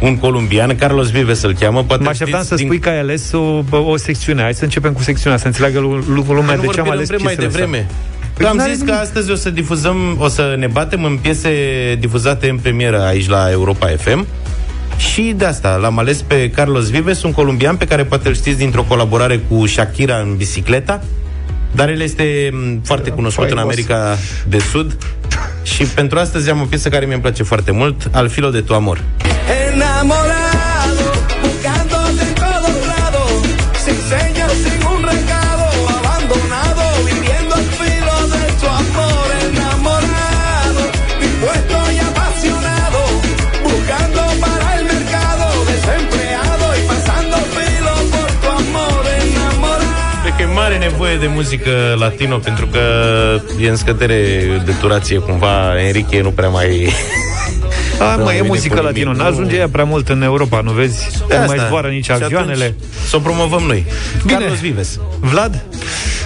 un columbian, Carlos Vives îl cheamă. Poate mă așteptam să din... spui că ai ales o, o secțiune. Hai să începem cu secțiunea, să înțeleagă lumea de ce am ales mai devreme. Păi am zis că astăzi o să difuzăm, o să ne batem în piese difuzate în premieră aici la Europa FM. Și de asta l-am ales pe Carlos Vives, un colombian pe care poate îl știți dintr-o colaborare cu Shakira în bicicleta, dar el este foarte cunoscut în America de Sud. Și pentru astăzi am o piesă care mi-e place foarte mult, Al filo de tu amor. Enamorado, nevoie de muzică latino pentru că e în scădere de durație cumva Enrique nu prea mai a, mai e muzică latină. Nu ajunge ea prea mult în Europa, nu vezi? Nu mai zboară nici avioanele. Să o promovăm noi. Bine. Carlos Vives. Vlad?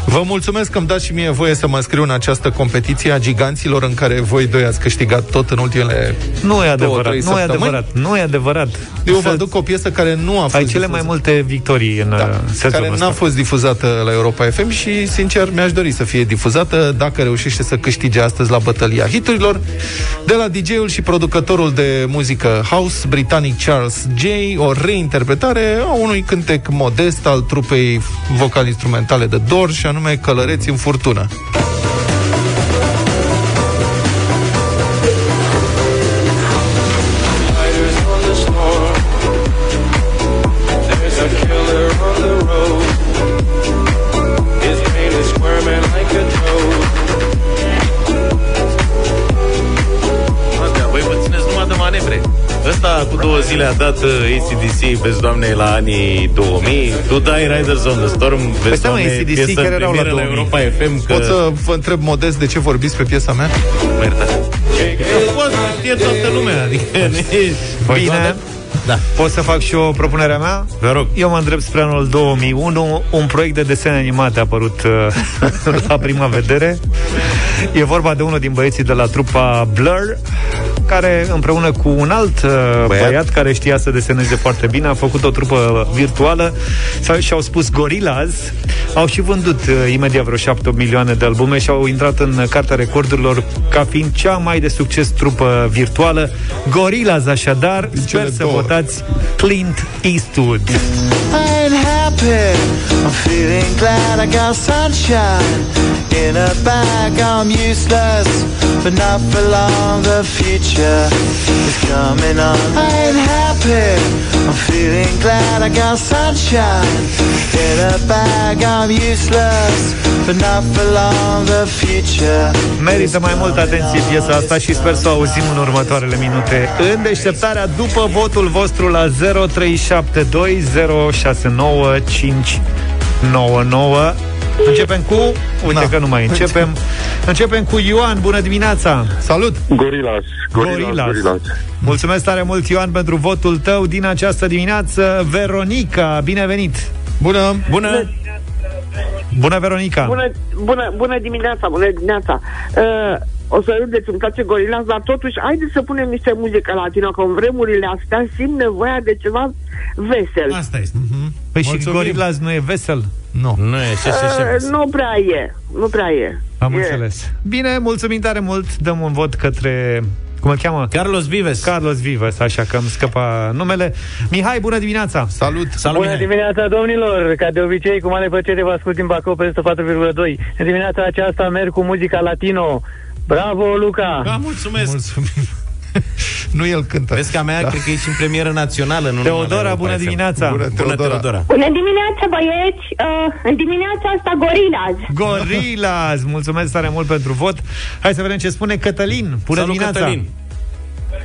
Vă mulțumesc că îmi dați și mie voie să mă scriu în această competiție a giganților în care voi doi ați câștigat tot în ultimele Nu e adevărat, două, nu e adevărat, nu e adevărat. Eu vă aduc o piesă care nu a fost Ai cele mai multe victorii în da, uh, care ăsta. n-a fost difuzată la Europa FM și, sincer, mi-aș dori să fie difuzată dacă reușește să câștige astăzi la bătălia hiturilor de la DJ-ul și producătorul de muzică house britanic Charles J. O reinterpretare a unui cântec modest al trupei vocal-instrumentale de Doors și anume Călăreți în furtună. Două zile a dat uh, ACDC, vezi, doamne, la anii 2000. Tu dai Riders on the Storm, vezi, păi doamne, ACDC care erau la, la Europa FM. Că... Pot să vă întreb modest de ce vorbiți pe piesa mea? Mă iertați. știe toată lumea. Adică, Bine. Da. Pot să fac și o propunere mea? Vă rog. Eu mă îndrept spre anul 2001, un proiect de desene animate a apărut uh, la prima vedere. E vorba de unul din băieții de la trupa Blur, care împreună cu un alt uh, băiat. băiat care știa să deseneze foarte bine, a făcut o trupă virtuală și-au spus Gorillaz. Au și vândut uh, imediat vreo 7 milioane de albume și au intrat în cartea recordurilor ca fiind cea mai de succes trupă virtuală. Gorillaz, așadar, sper să votați ascultați Clint Eastwood. And happy, I'm feeling glad I got sunshine In a bag I'm useless But not for long The future is coming on I'm happy I'm feeling glad I got sunshine in a bag. I'm useless, but not for long. The future. Merită mai multă atenție piesa asta și sper să o auzim în următoarele minute. În deșteptarea după votul vostru la 0372069599. Începem cu... Uite Na. că nu mai începem. Începem cu Ioan. Bună dimineața! Salut! Gorilas, gorilas, Gorilas. gorilas. Mulțumesc tare mult, Ioan, pentru votul tău din această dimineață. Veronica, bine venit! Bună! Bună! Bună, Veronica! Bună, bună, bună dimineața, bună dimineața. Uh, o să râdeți, îmi place gorilas, dar totuși, haideți să punem niște muzică latină, că în vremurile astea simt nevoia de ceva vesel. Asta este. Păi și Mulțumim. Gorilas nu e vesel? Nu. Nu e așa și așa. Uh, nu prea e, nu prea e. Am e. înțeles. Bine, mulțumim tare mult. Dăm un vot către... Cum îl cheamă? Carlos Vives. Carlos Vives, așa că îmi scăpa numele. Mihai, bună dimineața! Salut! Salut, Bună Mihai. dimineața, domnilor! Ca de obicei, cu mare plăcere vă ascult din Bacău pe 104,2. În dimineața aceasta merg cu muzica latino. Bravo, Luca! Da, mulțumesc. Mulțumim! nu el cântă. Vezi că a mea, Da. cred că e și în premieră națională. Nu numai la Teodora, Europa bună FM. dimineața! Bună, Bună, Teodora. Teodora. Bună dimineața, băieți! Uh, în dimineața asta, Gorilas. Gorilas! Mulțumesc tare mult pentru vot. Hai să vedem ce spune Cătălin. Bună Salut, dimineața! Cătălin.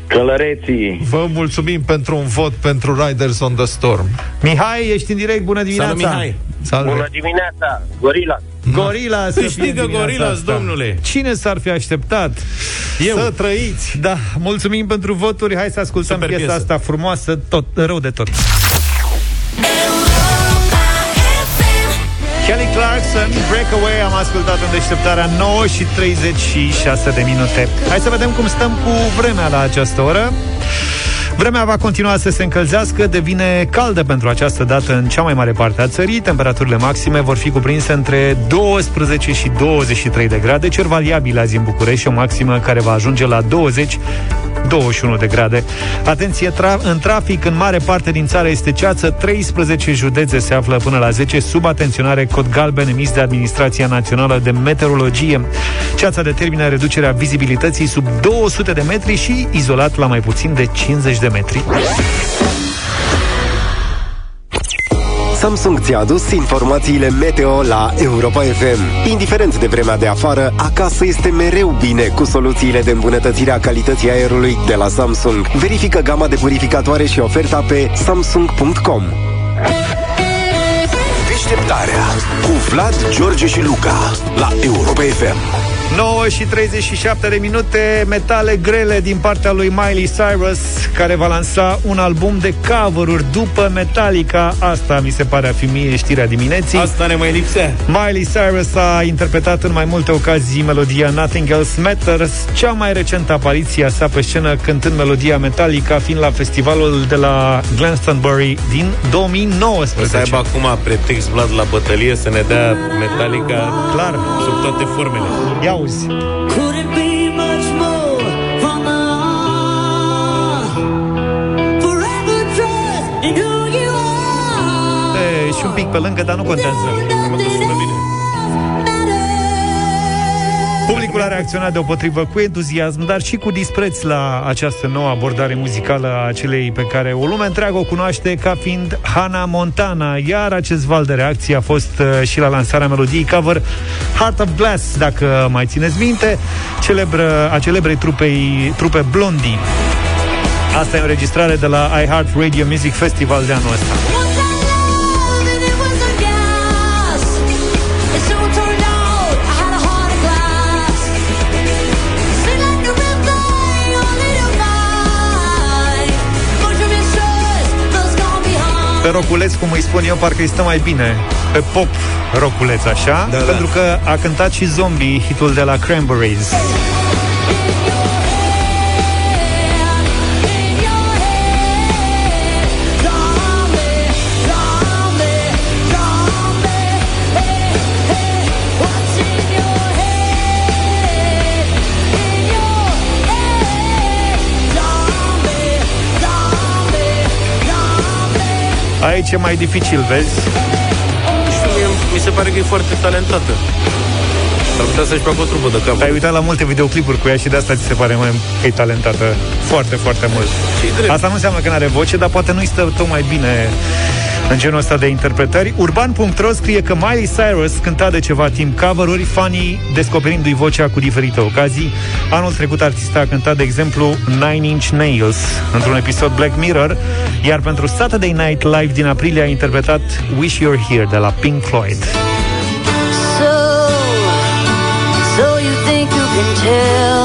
Călăreții. Vă mulțumim pentru un vot pentru Riders on the Storm. Mihai, ești în direct. Bună dimineața! Salut, Mihai. Salve! Bună dimineața, Gorila. Gorila să fie Câștigă în dimineața Gorilas, asta. domnule. Cine s-ar fi așteptat? Eu. Să trăiți! Da, mulțumim pentru voturi. Hai să ascultăm Super piesa piesă. asta frumoasă, tot, rău de tot. Kelly Clarkson, Breakaway, am ascultat în deșteptarea 9 și 36 de minute. Hai să vedem cum stăm cu vremea la această oră. Vremea va continua să se încălzească, devine caldă pentru această dată în cea mai mare parte a țării. Temperaturile maxime vor fi cuprinse între 12 și 23 de grade, cer variabil azi în București, și o maximă care va ajunge la 20 21 de grade. Atenție, tra- în trafic, în mare parte din țară este ceață, 13 județe se află până la 10 sub atenționare cod galben emis de Administrația Națională de Meteorologie. Ceața determină reducerea vizibilității sub 200 de metri și izolat la mai puțin de 50 de metri. Samsung ți-a adus informațiile meteo la Europa FM. Indiferent de vremea de afară, acasă este mereu bine cu soluțiile de îmbunătățire a calității aerului de la Samsung. Verifică gama de purificatoare și oferta pe samsung.com. Deșteptarea cu Vlad, George și Luca la Europa FM. 9 și 37 de minute, metale grele din partea lui Miley Cyrus, care va lansa un album de cover-uri după Metallica. Asta mi se pare a fi mie știrea dimineții. Asta ne mai lipsea. Miley Cyrus a interpretat în mai multe ocazii melodia Nothing Else Matters, cea mai recentă apariție a sa pe scenă cântând melodia Metallica, fiind la festivalul de la Glastonbury din 2019. O să aibă acum pretext Vlad la bătălie să ne dea Metallica Clar. sub toate formele. Ia auzi. Could it be much more from the heart? Forever trust in who you are. E, și un pic pe lângă, dar nu contează. Publicul a reacționat deopotrivă cu entuziasm, dar și cu dispreț la această nouă abordare muzicală a celei pe care o lume întreagă o cunoaște ca fiind Hannah Montana. Iar acest val de reacție a fost uh, și la lansarea melodiei cover Heart of Glass, dacă mai țineți minte, celebră, a celebrei trupei, trupe Blondie. Asta e o înregistrare de la iHeart Radio Music Festival de anul ăsta. Pe roculeț, cum îi spun eu, parcă îi stă mai bine Pe pop roculeț, așa Da, da. Pentru că a cântat și Zombie, hitul de la Cranberries Aici e mai dificil, vezi? Nu știu, mie, mi se pare că e foarte talentată. S-ar putea să-și facă o trupă de cap. Te-ai uitat la multe videoclipuri cu ea și de asta ți se pare mai că e talentată foarte, foarte mult. Asta nu înseamnă că nu are voce, dar poate nu-i stă tocmai bine în genul ăsta de interpretări. Urban.ro scrie că Miley Cyrus cânta de ceva timp cover-uri, fanii descoperindu-i vocea cu diferite ocazii. Anul trecut artista a cântat, de exemplu, Nine Inch Nails într-un episod Black Mirror, iar pentru Saturday Night Live din aprilie a interpretat Wish You're Here de la Pink Floyd. So, so you think you can tell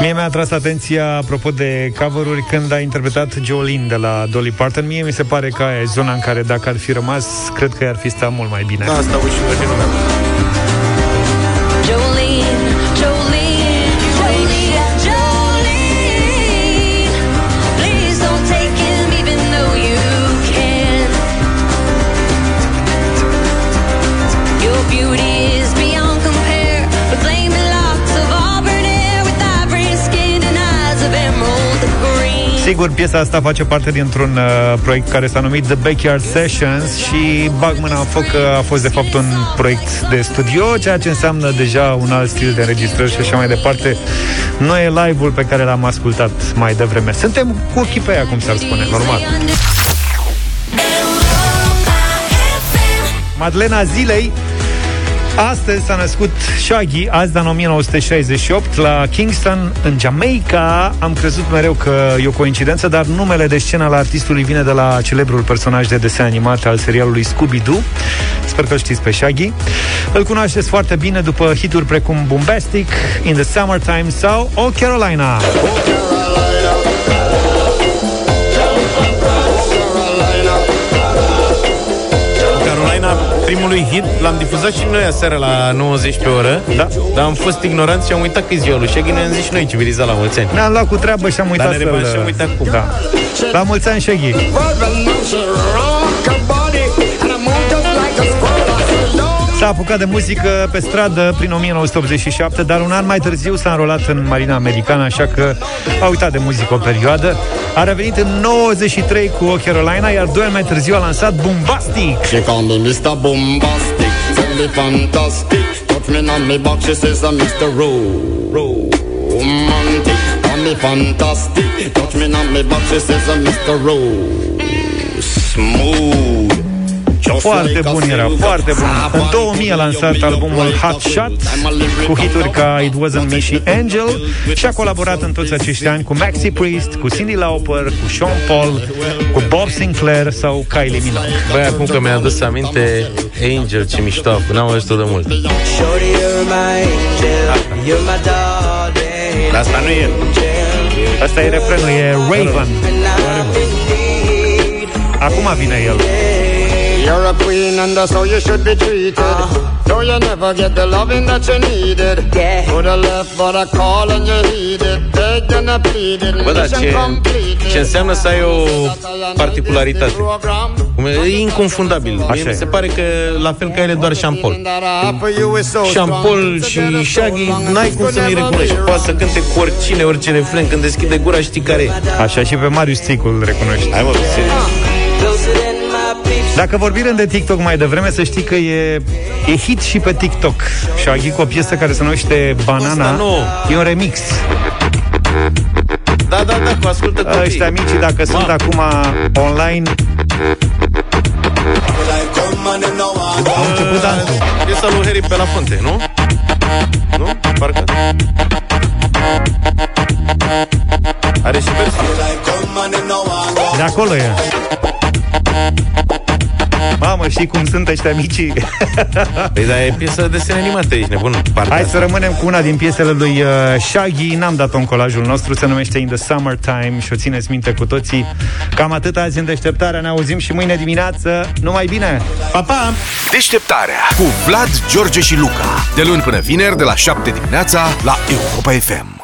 Mie mi-a atras atenția, apropo de cover-uri, când a interpretat Jolene de la Dolly Parton. Mie mi se pare că aia e zona în care, dacă ar fi rămas, cred că i-ar fi stat mult mai bine. Da, asta uși pe Sigur, piesa asta face parte dintr-un uh, proiect care s-a numit The Backyard Sessions și bag mâna în foc că a fost de fapt un proiect de studio, ceea ce înseamnă deja un alt stil de înregistrări și așa mai departe. Nu e live-ul pe care l-am ascultat mai devreme. Suntem cu ochii pe ea, cum s-ar spune, normal. Madlena Zilei Astăzi s-a născut Shaggy, azi în 1968, la Kingston, în Jamaica. Am crezut mereu că e o coincidență, dar numele de scenă al artistului vine de la celebrul personaj de desen animat al serialului Scooby-Doo. Sper că știți pe Shaggy. Îl cunoașteți foarte bine după hituri precum Bombastic, In the Summertime sau O Carolina. Carolina, primului hit, l-am difuzat și noi aseară la 90 pe oră, da. dar am fost ignoranți și am uitat că e ziua lui Shaggy, ne-am zis și noi civilizat la mulți ani. Ne-am luat cu treabă și am uitat Dar ne revanșăm, să-l... uitat cum. Da. La mulți ani, Shaggy. S-a apucat de muzică pe stradă prin 1987, dar un an mai târziu s-a înrolat în Marina Americană, așa că a uitat de muzică o perioadă. A revenit în 93 cu O Carolina, iar doi ani mai târziu a lansat Bombastic. She call me Mr. Bombastic, tell me fantastic. Touch me on me back, she says I'm Mr. Ro- Romantic. Call me fantastic, touch me on me back, she says I'm Mr. Ro- Smooth. Just Foarte like a bun era, silver. foarte bun. În 2000 a lansat albumul Hot Shot cu hituri ca It Wasn't Me și Angel și a colaborat în toți acești ani cu Maxi Priest, cu Cindy Lauper, cu Sean Paul, cu Bob Sinclair sau Kylie Minogue. Băi, acum că mi-a adus aminte Angel, ce mișto a făcut, n-am auzit-o de mult. Shorty, you're my angel, you're my darling. Dar asta nu e el. Asta e refrenul, e Raven. Acum vine el. You're a queen and that's how you should be treated. Though you never get the loving that you needed. Could have left, but I call and you heeded. Begged and I pleaded. Bă, dar mission ce, completed. ce înseamnă să ai o particularitate? Cum e, e inconfundabil. Mie mi se pare că la fel ca ele doar șampol. Șampol și Shaggy, n-ai cum să nu-i recunoști. Poate să cânte cu oricine, orice refren, când deschide gura știi care e. Așa și pe Marius Țicu îl recunoști. Hai mă, serios. Dacă vorbim de TikTok mai devreme, să știi că e, e hit și pe TikTok. Shaggy cu o piesă care se numește Banana. Asta nu. E un remix. Da, da, da, cu ascultă copiii. Ăștia mici, dacă sunt acum online, au început dansul. Piesa lui Harry pe la Fonte, nu? Nu? Parcă? Are și versiune. De acolo e. Mamă, știi cum sunt ăștia micii? Păi, dar e piesă de desene animate, ești nebun. Partea Hai asta. să rămânem cu una din piesele lui uh, Shaggy N-am dat-o în colajul nostru Se numește In the Summertime Și o țineți minte cu toții Cam atât azi în deșteptarea Ne auzim și mâine dimineață Numai bine! Pa, pa! Deșteptarea cu Vlad, George și Luca. De luni până vineri, de la 7 dimineața, la Europa FM.